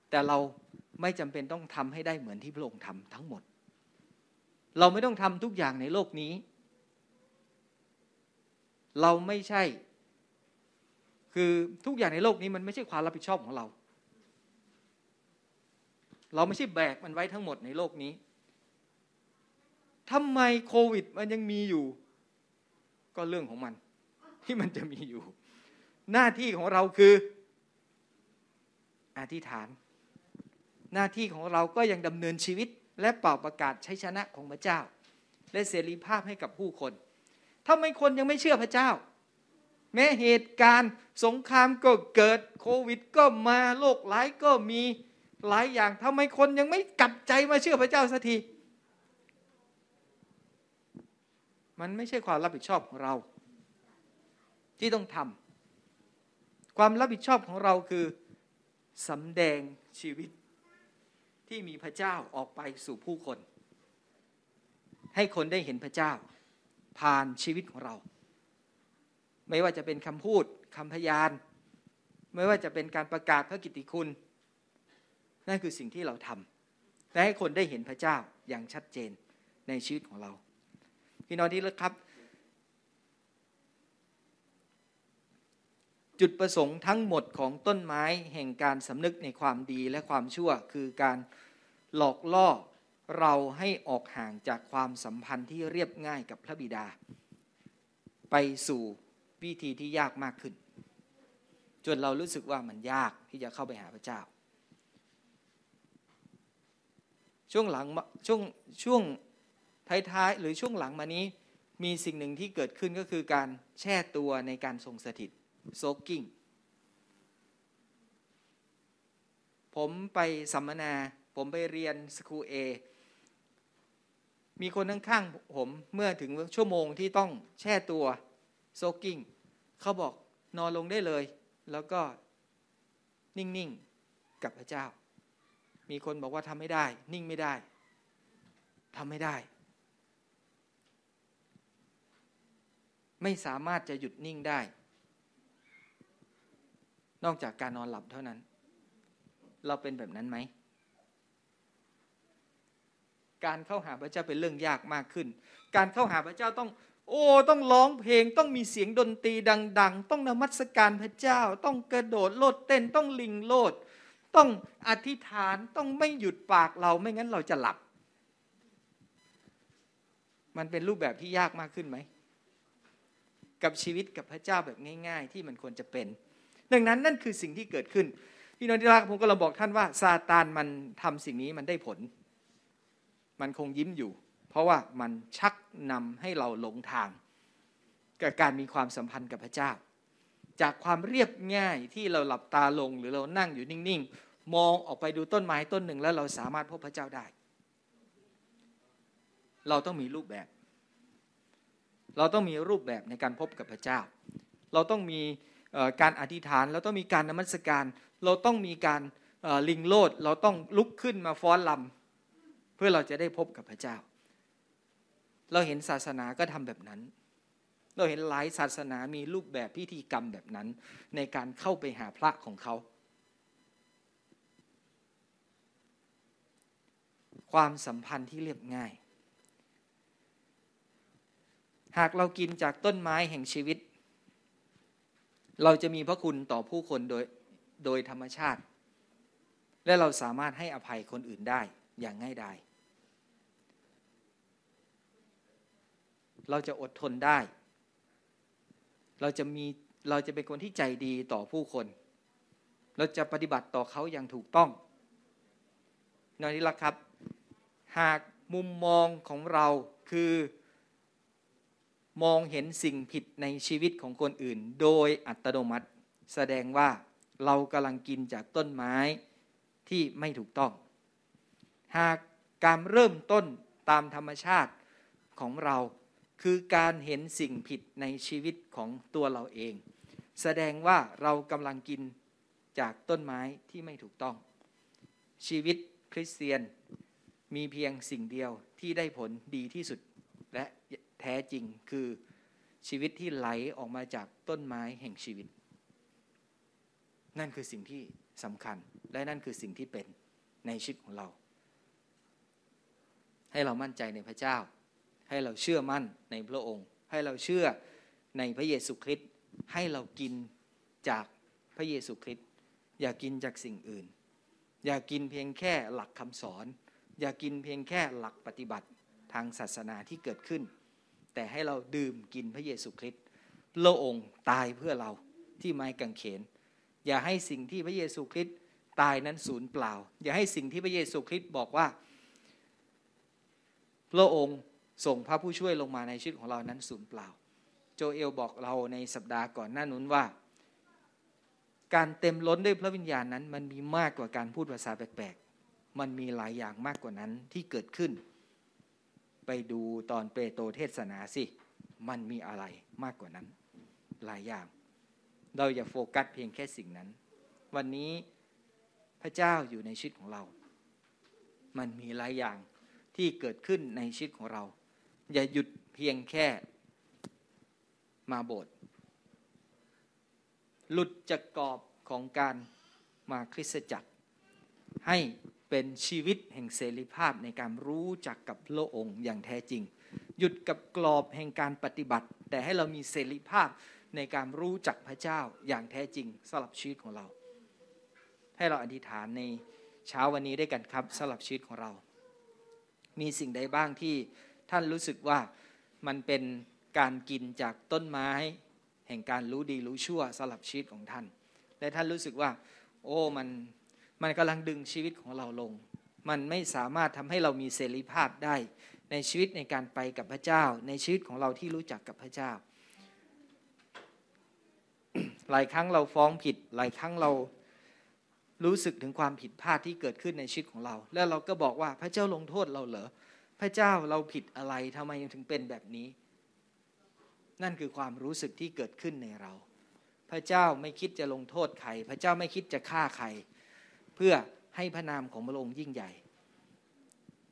แต่เรา ไม่จำเป็นต้องทำให้ได้เหมือนที่พระองค์ทำทั้งหมด เราไม่ต้องทำทุกอย่างในโลกนี้ เราไม่ใช่ คือทุกอย่างในโลกนี้มันไม่ใช่ความรับผิดชอบของเรา เราไม่ใช่แบกมันไว้ทั้งหมดในโลกนี้ทำไมโควิด มันยังมีอยู่ ก็เรื่องของมัน ที่มันจะมีอยู่ หน้าที่ของเราคืออธิษฐาน หน้าที่ของเราก็ยังดำเนินชีวิต และเป่าประกาศชัยชนะของพระเจ้า และเสรีภาพให้กับผู้คนทำไมคนยังไม่เชื่อพระเจ้า แม้เหตุการณ์สงครามก็เกิดโควิด ก็มาโรคร้ายก็มีหลายอย่างทำไมคนยังไม่กลับใจมาเชื่อพระเจ้าสักทีมันไม่ใช่ความรับผิดชอบของเรา ที่ต้องทำความรับผิดชอบของเราคือสำแดงชีวิต ที่มีพระเจ้าออกไปสู่ผู้คน ให้คนได้เห็นพระเจ้า ผ่านชีวิตของเรา ไม่ว่าจะเป็นคำพูดคำพยาน ไม่ว่าจะเป็นการประกาศพระกิตติคุณ นั่นคือสิ่งที่เราทำและให้คนได้เห็นพระเจ้าอย่างชัดเจนในชีวิตของเรา พี่น้องที่รักครับ จุดประสงค์ทั้งหมดของต้นไม้แห่งการสำนึกในความดีและความชั่ว คือการหลอกล่อเราให้ออกห่างจากความสัมพันธ์ที่เรียบง่ายกับพระบิดา ไปสู่วิธีที่ยากมากขึ้น จนเรารู้สึกว่ามันยากที่จะเข้าไปหาพระเจ้า ช่วงหลังช่วงช่วงท้ายๆหรือช่วงหลังมานี้มีสิ่งหนึ่งที่เกิดขึ้นก็คือการแช่ตัวในการทรงสถิต โซกิ้งผมไปสัมมนา ผมไปเรียนสคูเอมีคนข้างๆผมเมื่อถึงชั่วโมงที่ต้องแช่ตัวโซกิ้งเขาบอกนอนลงได้เลย แล้วก็นิ่ง ๆ กับพระเจ้า มีคนบอกว่าทำไม่ได้ นิ่งไม่ได้ทำไม่ได้ ไม่สามารถจะหยุดนิ่งได้ นอกจากการนอนหลับเท่านั้น เราเป็นแบบนั้นไหม การเข้าหาพระเจ้าเป็นเรื่องยากมากขึ้น การเข้าหาพระเจ้าต้อง โอ้ต้องร้องเพลง ต้องมีเสียงดนตรีดัง ๆ ต้องนมัสการพระเจ้า ต้องกระโดดโลดเต้นต้องลิงโลด ต้องอธิษฐานต้องไม่หยุดปากเราไม่งั้นเราจะหลับ มันเป็นรูปแบบที่ยากมากขึ้นไหมกับชีวิตกับพระเจ้าแบบง่าย ๆ ที่มันควรจะเป็น ดังนั้นนั่นคือสิ่งที่เกิดขึ้นพี่น้องที่รักผมก็เราบอกท่านว่าซาตานมันทำสิ่งนี้มันได้ผล มันคงยิ้มอยู่ เพราะว่ามันชักนำให้เราหลงทาง กับการมีความสัมพันธ์กับพระเจ้า จากความเรียบง่ายที่เราหลับตาลงหรือเรานั่งอยู่นิ่งๆ มองออกไปดูต้นไม้ต้นหนึ่งแล้วเราสามารถพบพระเจ้าได้ เราต้องมีรูปแบบ เราต้องมีรูปแบบในการพบกับพระเจ้า เราต้องมี การอธิษฐาน เราต้องมีการนมัสการ เราต้องมีการลิงโลด เราต้องลุกขึ้นมาฟ้อนลำเพื่อเราจะได้พบกับพระเจ้า เราเห็นศาสนาก็ทำแบบนั้น เราเห็นหลายศาสนามีรูปแบบพิธีกรรมแบบนั้น ในการเข้าไปหาพระของเขา ความสัมพันธ์ที่เรียบง่าย หากเรากินจากต้นไม้แห่งชีวิต เราจะมีพระคุณต่อผู้คนโดยโดยธรรมชาติ และเราสามารถให้อภัยคนอื่นได้อย่างง่ายดาย เราจะอดทนได้ เราจะมีเราจะเป็นคนที่ใจดีต่อผู้คน เราจะปฏิบัติต่อเขาอย่างถูกต้องนอนี้ละครับ หากมุมมองของเราคือ มองเห็นสิ่งผิดในชีวิตของคนอื่น โดยอัตโนมัติ แสดงว่าเรากำลังกินจากต้นไม้ที่ไม่ถูกต้อง หากการเริ่มต้นตามธรรมชาติของเรา คือการเห็นสิ่งผิดในชีวิตของตัวเราเอง แสดงว่าเรากำลังกินจากต้นไม้ที่ไม่ถูกต้อง ชีวิตคริสเตียนมีเพียงสิ่งเดียวที่ได้ผลดีที่สุดและ แท้จริงคือชีวิตที่ไหลออกมาจากต้นไม้แห่งชีวิต นั่นคือสิ่งที่สำคัญและนั่นคือสิ่งที่เป็นในชีวิตของเรา ให้เรามั่นใจในพระเจ้า ให้เราเชื่อมั่นในพระองค์ ให้เราเชื่อในพระเยซูคริสต์ให้เรากินจากพระเยซูคริสต์อย่ากินจากสิ่งอื่น อย่ากินเพียงแค่หลักคำสอน อย่ากินเพียงแค่หลักปฏิบัติทางศาสนาที่เกิดขึ้น แต่ให้เราดื่มกินพระเยซูคริสต์พระองค์ตายเพื่อเราที่ไม้กางเขน อย่าให้สิ่งที่พระเยซูคริสต์ตายนั้นสูญเปล่า อย่าให้สิ่งที่พระเยซูคริสต์บอกว่า พระองค์ส่งพระผู้ช่วยลงมาในชีวิตของเรานั้นสูญเปล่า โจเอลบอกเราในสัปดาห์ก่อนหน้านู้นว่า การเต็มล้นด้วยพระวิญญาณนั้น มันมีมากกว่าการพูดภาษาแปลกๆมันมีหลายอย่างมากกว่านั้นที่เกิดขึ้น ไปดูตอนเปโตรเทศนาสิ มันมีอะไรมากกว่านั้น หลายอย่าง เราอย่าโฟกัสเพียงแค่สิ่งนั้น วันนี้พระเจ้าอยู่ในชีวิตของเรา มันมีหลายอย่างที่เกิดขึ้นในชีวิตของเรา อย่าหยุดเพียงแค่มาโบสถ์หลุดจากกรอบของการมาคริสตจักร ให้ เป็นชีวิตแห่งเสรีภาพในการรู้จักกับพระองค์อย่างแท้จริง หยุดกับกรอบแห่งการปฏิบัติ แต่ให้เรามีเสรีภาพในการรู้จักพระเจ้าอย่างแท้จริงสำหรับชีวิตของเรา ให้เราอธิษฐานในเช้าวันนี้ด้วยกันครับสำหรับชีวิตของเรา มีสิ่งใดบ้างที่ท่านรู้สึกว่ามันเป็นการกินจากต้นไม้ แห่งการรู้ดีรู้ชั่วสำหรับชีวิตของท่าน และท่านรู้สึกว่า โอ้มัน มันกำลังดึงชีวิตของเราลง มันไม่สามารถทำให้เรามีเสรีภาพได้ ในชีวิตในการไปกับพระเจ้า ในชีวิตของเราที่รู้จักกับพระเจ้า หลายครั้งเราฟ้องผิด หลายครั้งเรารู้สึกถึงความผิดพลาดที่เกิดขึ้นในชีวิตของเรา แล้วเราก็บอกว่าพระเจ้าลงโทษเราเหรอ พระเจ้าเราผิดอะไรทำไมถึงเป็นแบบนี้ นั่นคือความรู้สึกที่เกิดขึ้นในเรา พระเจ้าไม่คิดจะลงโทษใคร พระเจ้าไม่คิดจะฆ่าใคร เพื่อให้พระนามของพระองค์ยิ่งใหญ่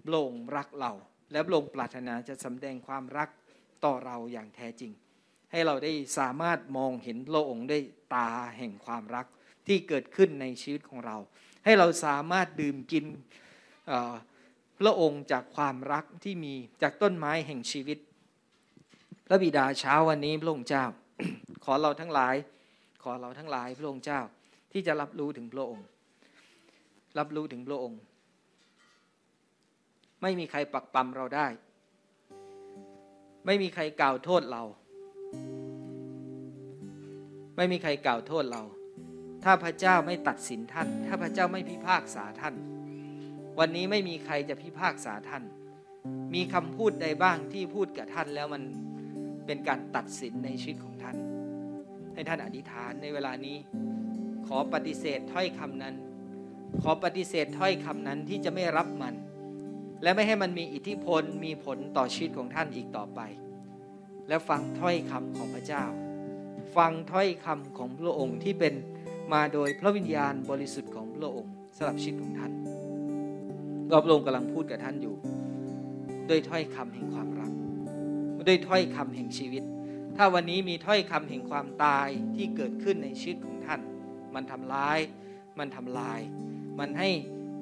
พระองค์รักเรา และพระองค์ปรารถนาจะสำแดงความรักต่อเราอย่างแท้จริง ให้เราได้สามารถมองเห็นพระองค์ได้ตาแห่งความรักที่เกิดขึ้นในชีวิตของเรา ให้เราสามารถดื่มกินพระองค์จากความรักที่มีจากต้นไม้แห่งชีวิต พระบิดาเช้าวันนี้พระองค์เจ้า ขอเราทั้งหลาย ขอเราทั้งหลายพระองค์เจ้าที่จะรับรู้ถึงพระองค์ รับรู้ถึงพระองค์ ไม่มีใครปักปั๊มเราได้ ไม่มีใครกล่าวโทษเรา ไม่มีใครกล่าวโทษเรา ถ้าพระเจ้าไม่ตัดสินท่าน ถ้าพระเจ้าไม่พิพากษาท่าน วันนี้ไม่มีใครจะพิพากษาท่าน มีคำพูดใดบ้างที่พูดกับท่านแล้วมันเป็นการตัดสินในชีวิตของท่าน ให้ท่านอธิษฐานในเวลานี้ ขอปฏิเสธถ้อยคำนั้น ขอปฏิเสธถ้อยคำนั้นที่จะไม่รับมัน และไม่ให้มันมีอิทธิพลมีผลต่อชีวิตของท่านอีกต่อไป และฟังถ้อยคำของพระเจ้า ฟังถ้อยคำของพระองค์ที่เป็นมาโดยพระวิญญาณบริสุทธิ์ของพระองค์สำหรับชีวิตของท่านเราพระองค์กำลังพูดกับท่านอยู่ ด้วยถ้อยคำแห่งความรัก ด้วยถ้อยคำแห่งชีวิต ถ้าวันนี้มีถ้อยคำแห่งความตายที่เกิดขึ้นในชีวิตของท่าน มันทำร้าย มันทำลาย มันให้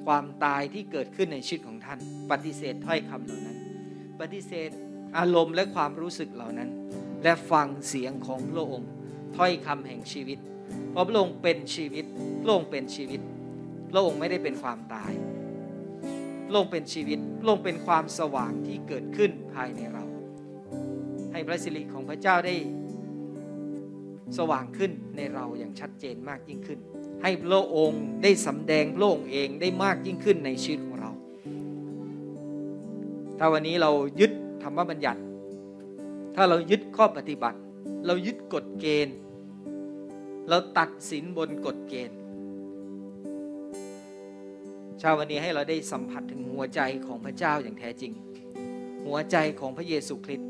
ความตายที่เกิดขึ้นในชีวิตของท่าน ปฏิเสธถ้อยคำเหล่านั้น ปฏิเสธอารมณ์และความรู้สึกเหล่านั้น และฟังเสียงของพระองค์ถ้อยคำแห่งชีวิต เพราะพระองค์เป็นชีวิตพระองค์เป็นชีวิตพระองค์ไม่ได้เป็นความตายลงเป็นชีวิตลงเป็นความสว่างที่เกิดขึ้นภายในเรา ให้พระสิริของพระเจ้าได้สว่างขึ้นในเราอย่างชัดเจนมากยิ่งขึ้น ให้พระองค์ได้สำแดงพระองค์เองได้มากยิ่งขึ้นในชีวิตของเรา ถ้าวันนี้เรายึดธรรมบัญญัติ ถ้าเรายึดข้อปฏิบัติ เรายึดกฎเกณฑ์ เราตัดสินบนกฎเกณฑ์ช้าวันนี้ให้เราได้สัมผัสถึงหัวใจของพระเจ้าอย่างแท้จริง หัวใจของพระเยซูคริสต์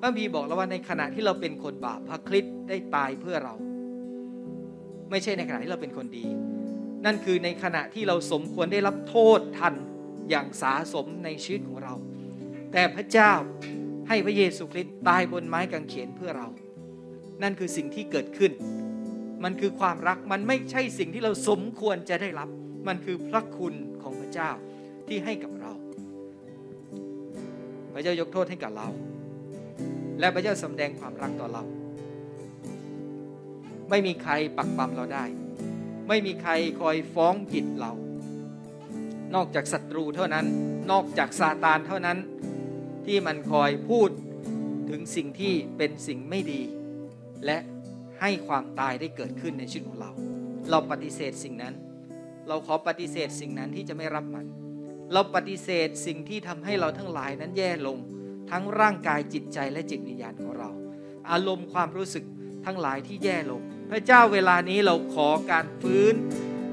พระบีบอกแล้วว่าในขณะที่เราเป็นคนบาปพระคริสต์ได้ตายเพื่อเรา ไม่ใช่ในขณะที่เราเป็นคนดี นั่นคือในขณะที่เราสมควรได้รับโทษทันอย่างสาสมในชีวิตของเรา แต่พระเจ้าให้พระเยซูคริสต์ตายบนไม้กางเขนเพื่อเรา นั่นคือสิ่งที่เกิดขึ้น มันคือความรักมันไม่ใช่สิ่งที่เราสมควรจะได้รับ มันคือพระคุณของพระเจ้าที่ให้กับเรา พระเจ้ายกโทษให้กับเรา และพระเจ้าสำแดงความรักต่อเรา ไม่มีใครปักปั๊มเราได้ ไม่มีใครคอยฟ้องผิดเรา นอกจากศัตรูเท่านั้น นอกจากซาตานเท่านั้น ที่มันคอยพูดถึงสิ่งที่เป็นสิ่งไม่ดี และให้ความตายได้เกิดขึ้นในชีวิตของเรา เราปฏิเสธสิ่งนั้น เราขอปฏิเสธสิ่งนั้นที่จะไม่รับมัน เราปฏิเสธสิ่งที่ทำให้เราทั้งหลายนั้นแย่ลง ทั้งร่างกายจิตใจและจิตวิญญาณของเรา อารมณ์ความรู้สึกทั้งหลายที่แย่ลง พระเจ้าเวลานี้เราขอการฟื้น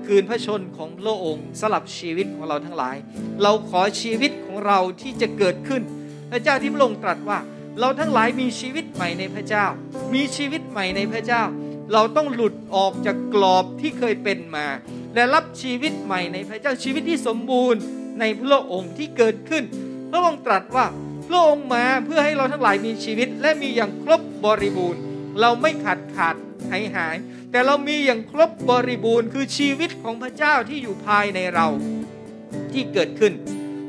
คืนพระชนของพระองค์สลับชีวิตของเราทั้งหลาย เราขอชีวิตของเราที่จะเกิดขึ้น พระเจ้าที่พระองค์ตรัสว่า เราทั้งหลายมีชีวิตใหม่ในพระเจ้า มีชีวิตใหม่ในพระเจ้า เราต้องหลุดออกจากกรอบที่เคยเป็นมา และรับชีวิตใหม่ในพระเจ้าชีวิตที่สมบูรณ์ในพระองค์ที่เกิดขึ้น พระองค์ตรัสว่าพระองค์มาเพื่อให้เราทั้งหลายมีชีวิตและมีอย่างครบบริบูรณ์ เราไม่ขาดขาด หายหาย แต่เรามีอย่างครบบริบูรณ์คือชีวิตของพระเจ้าที่อยู่ภายในเราที่เกิดขึ้น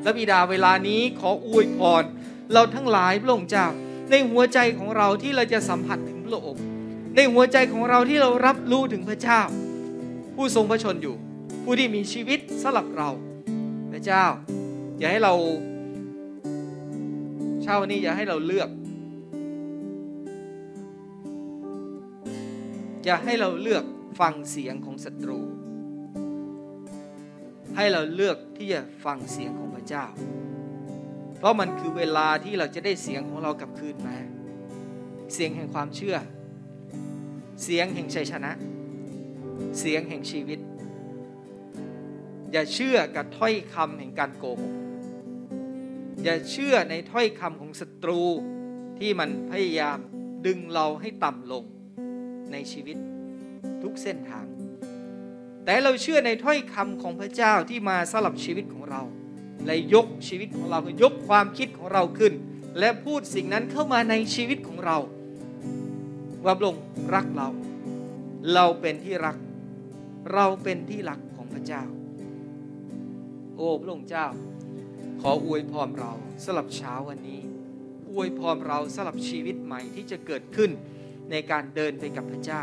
พระบิดาเวลานี้ขออวยพรเราทั้งหลายพระองค์เจ้า ในหัวใจของเราที่เราจะสัมผัสถึงพระองค์ในหัวใจของเราที่เรารับรู้ถึงพระเจ้า ผู้ทรงพระชนอยู่ ผู้ที่มีชีวิตสลับเรา พระเจ้า อย่าให้เราเช้าวันนี้อย่าให้เราเลือก อย่าให้เราเลือกฟังเสียงของศัตรู ให้เราเลือกที่จะฟังเสียงของพระเจ้า เพราะมันคือเวลาที่เราจะได้เสียงของเรากลับคืนมา เสียงแห่งความเชื่อ เสียงแห่งชัยชนะ เสียงแห่งชีวิต อย่าเชื่อกับถ้อยคำแห่งการโกหกอย่าเชื่อในถ้อยคำของศัตรูที่มันพยายามดึงเราให้ต่ำลง ในชีวิตทุกเส้นทาง แต่เราเชื่อในถ้อยคำของพระเจ้าที่มาสลับชีวิตของเรา และยกชีวิตของเรายกความคิดของเราขึ้น และพูดสิ่งนั้นเข้ามาในชีวิตของเรา ว่าพระองค์รักเรา เราเป็นที่รัก เราเป็นที่รักของพระเจ้า โอ้พระองค์เจ้า ขออวยพรเราสลับเช้าวันนี้ อวยพรเราสลับชีวิตใหม่ที่จะเกิดขึ้น ในการเดินไปกับพระเจ้า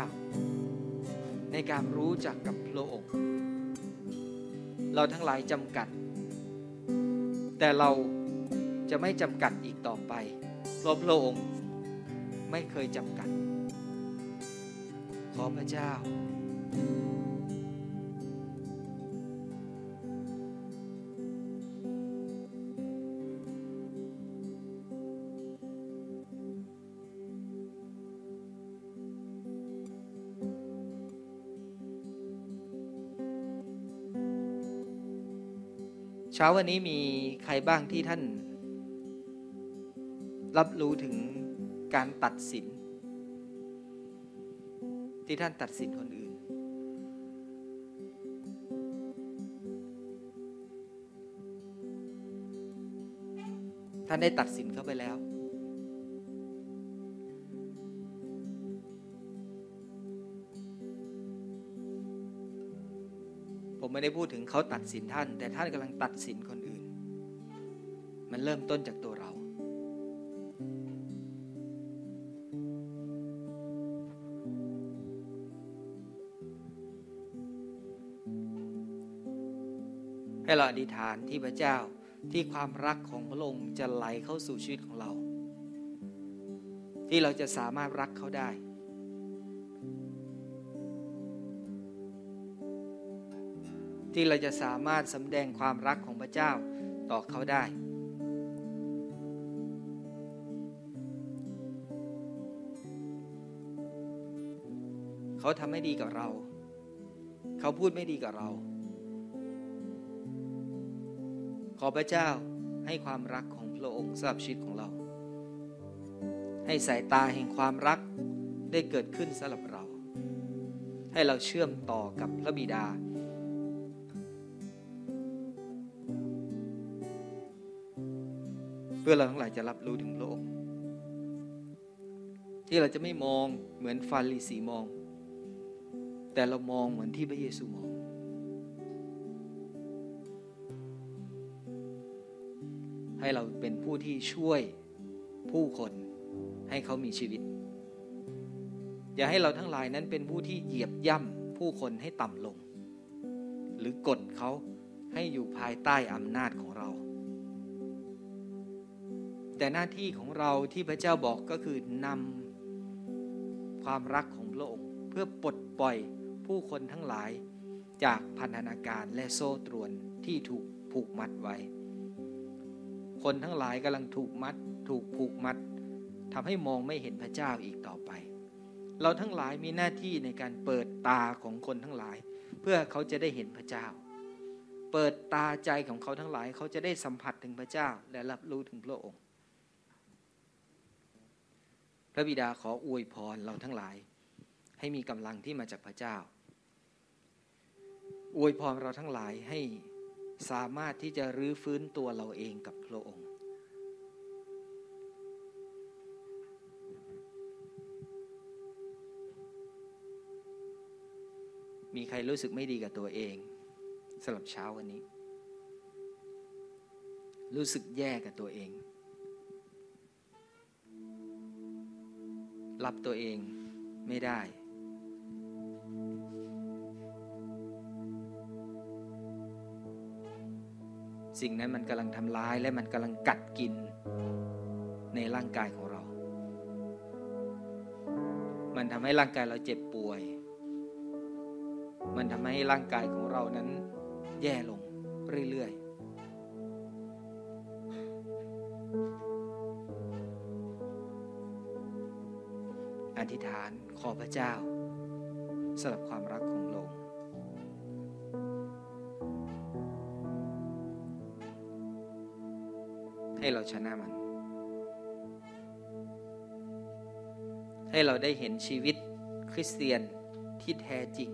ในการรู้จักกับพระองค์ เราทั้งหลายจำกัด แต่เราจะไม่จำกัดอีกต่อไปเพราะพระองค์ไม่เคยจำกัด ขอพระเจ้า เช้าวันนี้มีใครบ้างที่ท่าน รับรู้ถึงการตัดสิน ที่ท่านตัดสินคนอื่น ท่านได้ตัดสินเขาไปแล้ว ไม่ได้พูดถึงเขาตัดสินท่าน แต่ท่านกำลังตัดสินคนอื่น มันเริ่มต้นจากตัวเรา ให้เราอธิษฐานที่พระเจ้าที่ความรักของพระองค์จะไหลเข้าสู่ชีวิตของเรา ที่เราจะสามารถรักเขาได้ ที่เราจะสามารถสำแดงความรักของพระเจ้าต่อเขาได้ เขาทำไม่ดีกับเรา เขาพูดไม่ดีกับเรา ขอพระเจ้าให้ความรักของพระองค์สำหรับชีวิตของเรา ให้สายตาแห่งความรักได้เกิดขึ้นสำหรับเรา ให้เราเชื่อมต่อกับพระบิดา พื่อเราทั้งหลายจะรับรู้ถึงพระองค์ที่เราจะไม่มองเหมือนฟาริสีมอง แต่เรามองเหมือนที่พระเยซูมอง ให้เราเป็นผู้ที่ช่วยผู้คนให้เขามีชีวิต อย่าให้เราทั้งหลายนั้นเป็นผู้ที่เหยียบย่ำผู้คนให้ต่ำลง หรือกดเขาให้อยู่ภายใต้อำนาจของเรา แต่หน้าที่ของเราที่พระเจ้าบอกก็คือนำความรักของพระองค์เพื่อปลดปล่อยผู้คนทั้งหลายจากพันธนาการและโซ่ตรวนที่ถูกผูกมัดไว้ คนทั้งหลายกำลังถูกมัด ถูกผูกมัดทำให้มองไม่เห็นพระเจ้าอีกต่อไป เราทั้งหลายมีหน้าที่ในการเปิดตาของคนทั้งหลาย เพื่อเขาจะได้เห็นพระเจ้า เปิดตาใจของเขาทั้งหลาย เขาจะได้สัมผัสถึงพระเจ้าและรับรู้ถึงพระองค์ ระบิดาขออวยพรเราทั้งหลาย ให้มีกำลังที่มาจากพระเจ้า อวยพรเราทั้งหลายให้สามารถที่จะรื้อฟื้นตัวเราเองกับพระองค์ มีใครรู้สึกไม่ดีกับตัวเองสำหรับเช้าวันนี้ รู้สึกแย่กับตัวเอง รับตัวเองไม่ได้ สิ่งนั้นมันกำลังทำร้ายและมันกำลังกัดกินในร่างกายของเรา มันทำให้ร่างกายเราเจ็บป่วย มันทำให้ร่างกายของเรานั้นแย่ลงเรื่อยๆ ธิษฐานขอพระเจ้าสำหรับความรักของโลกให้เราชนะมัน ให้เราได้เห็นชีวิตคริสเตียนที่แท้จริง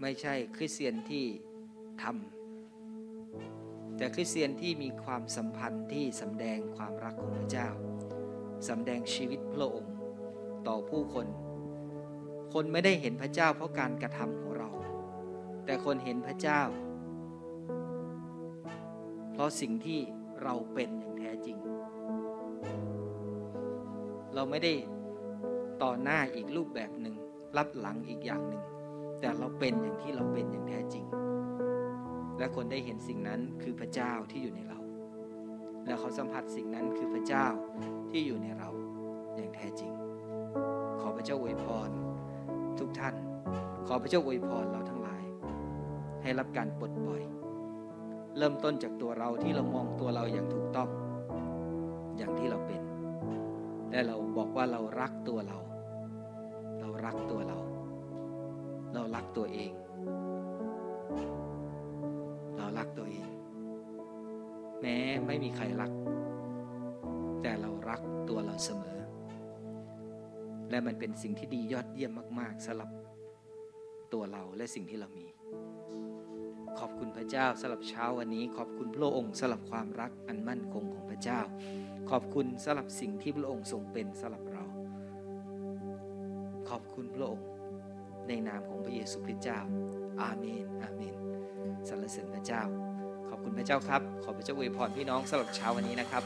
ไม่ใช่คริสเตียนที่ทำแต่คริสเตียนที่มีความสัมพันธ์ที่สำแดงความรักของพระเจ้า สำแดงชีวิตพระองค์ต่อผู้คน คนไม่ได้เห็นพระเจ้าเพราะการกระทำของเรา แต่คนเห็นพระเจ้า เพราะสิ่งที่เราเป็นอย่างแท้จริง เราไม่ได้ต่อหน้าอีกรูปแบบหนึ่งรับหลังอีกอย่างหนึ่ง แต่เราเป็นอย่างที่เราเป็นอย่างแท้จริง และคนได้เห็นสิ่งนั้นคือพระเจ้าที่อยู่ในเรา และเขาสัมผัสสิ่งนั้นคือพระเจ้าที่อยู่ในเราอย่างแท้จริง ขอพระเจ้าอวยพรทุกท่าน ขอพระเจ้าอวยพรเราทั้งหลาย ให้รับการปลดปล่อย เริ่มต้นจากตัวเราที่เรามองตัวเราอย่างถูกต้อง อย่างที่เราเป็น และเราบอกว่าเรารักตัวเรา เรารักตัวเรา เรารักตัวเอง แม้ไม่มีใครรัก แต่เรารักตัวเราเสมอ และมันเป็นสิ่งที่ดียอดเยี่ยมมาก ๆสำหรับตัวเราและสิ่งที่เรามี ขอบคุณพระเจ้าสำหรับเช้าวันนี้ ขอบคุณพระองค์สำหรับความรักอันมั่นคงของพระเจ้า ขอบคุณสำหรับสิ่งที่พระองค์ทรงเป็นสำหรับเรา ขอบคุณพระองค์ในนามของพระเยซูคริสต์เจ้า อาเมน อาเมนสรรเสริญพระเจ้า คุณพระเจ้าครับ ขอพระเจ้าอวยพรพี่น้องสำหรับเช้าวันนี้นะครับ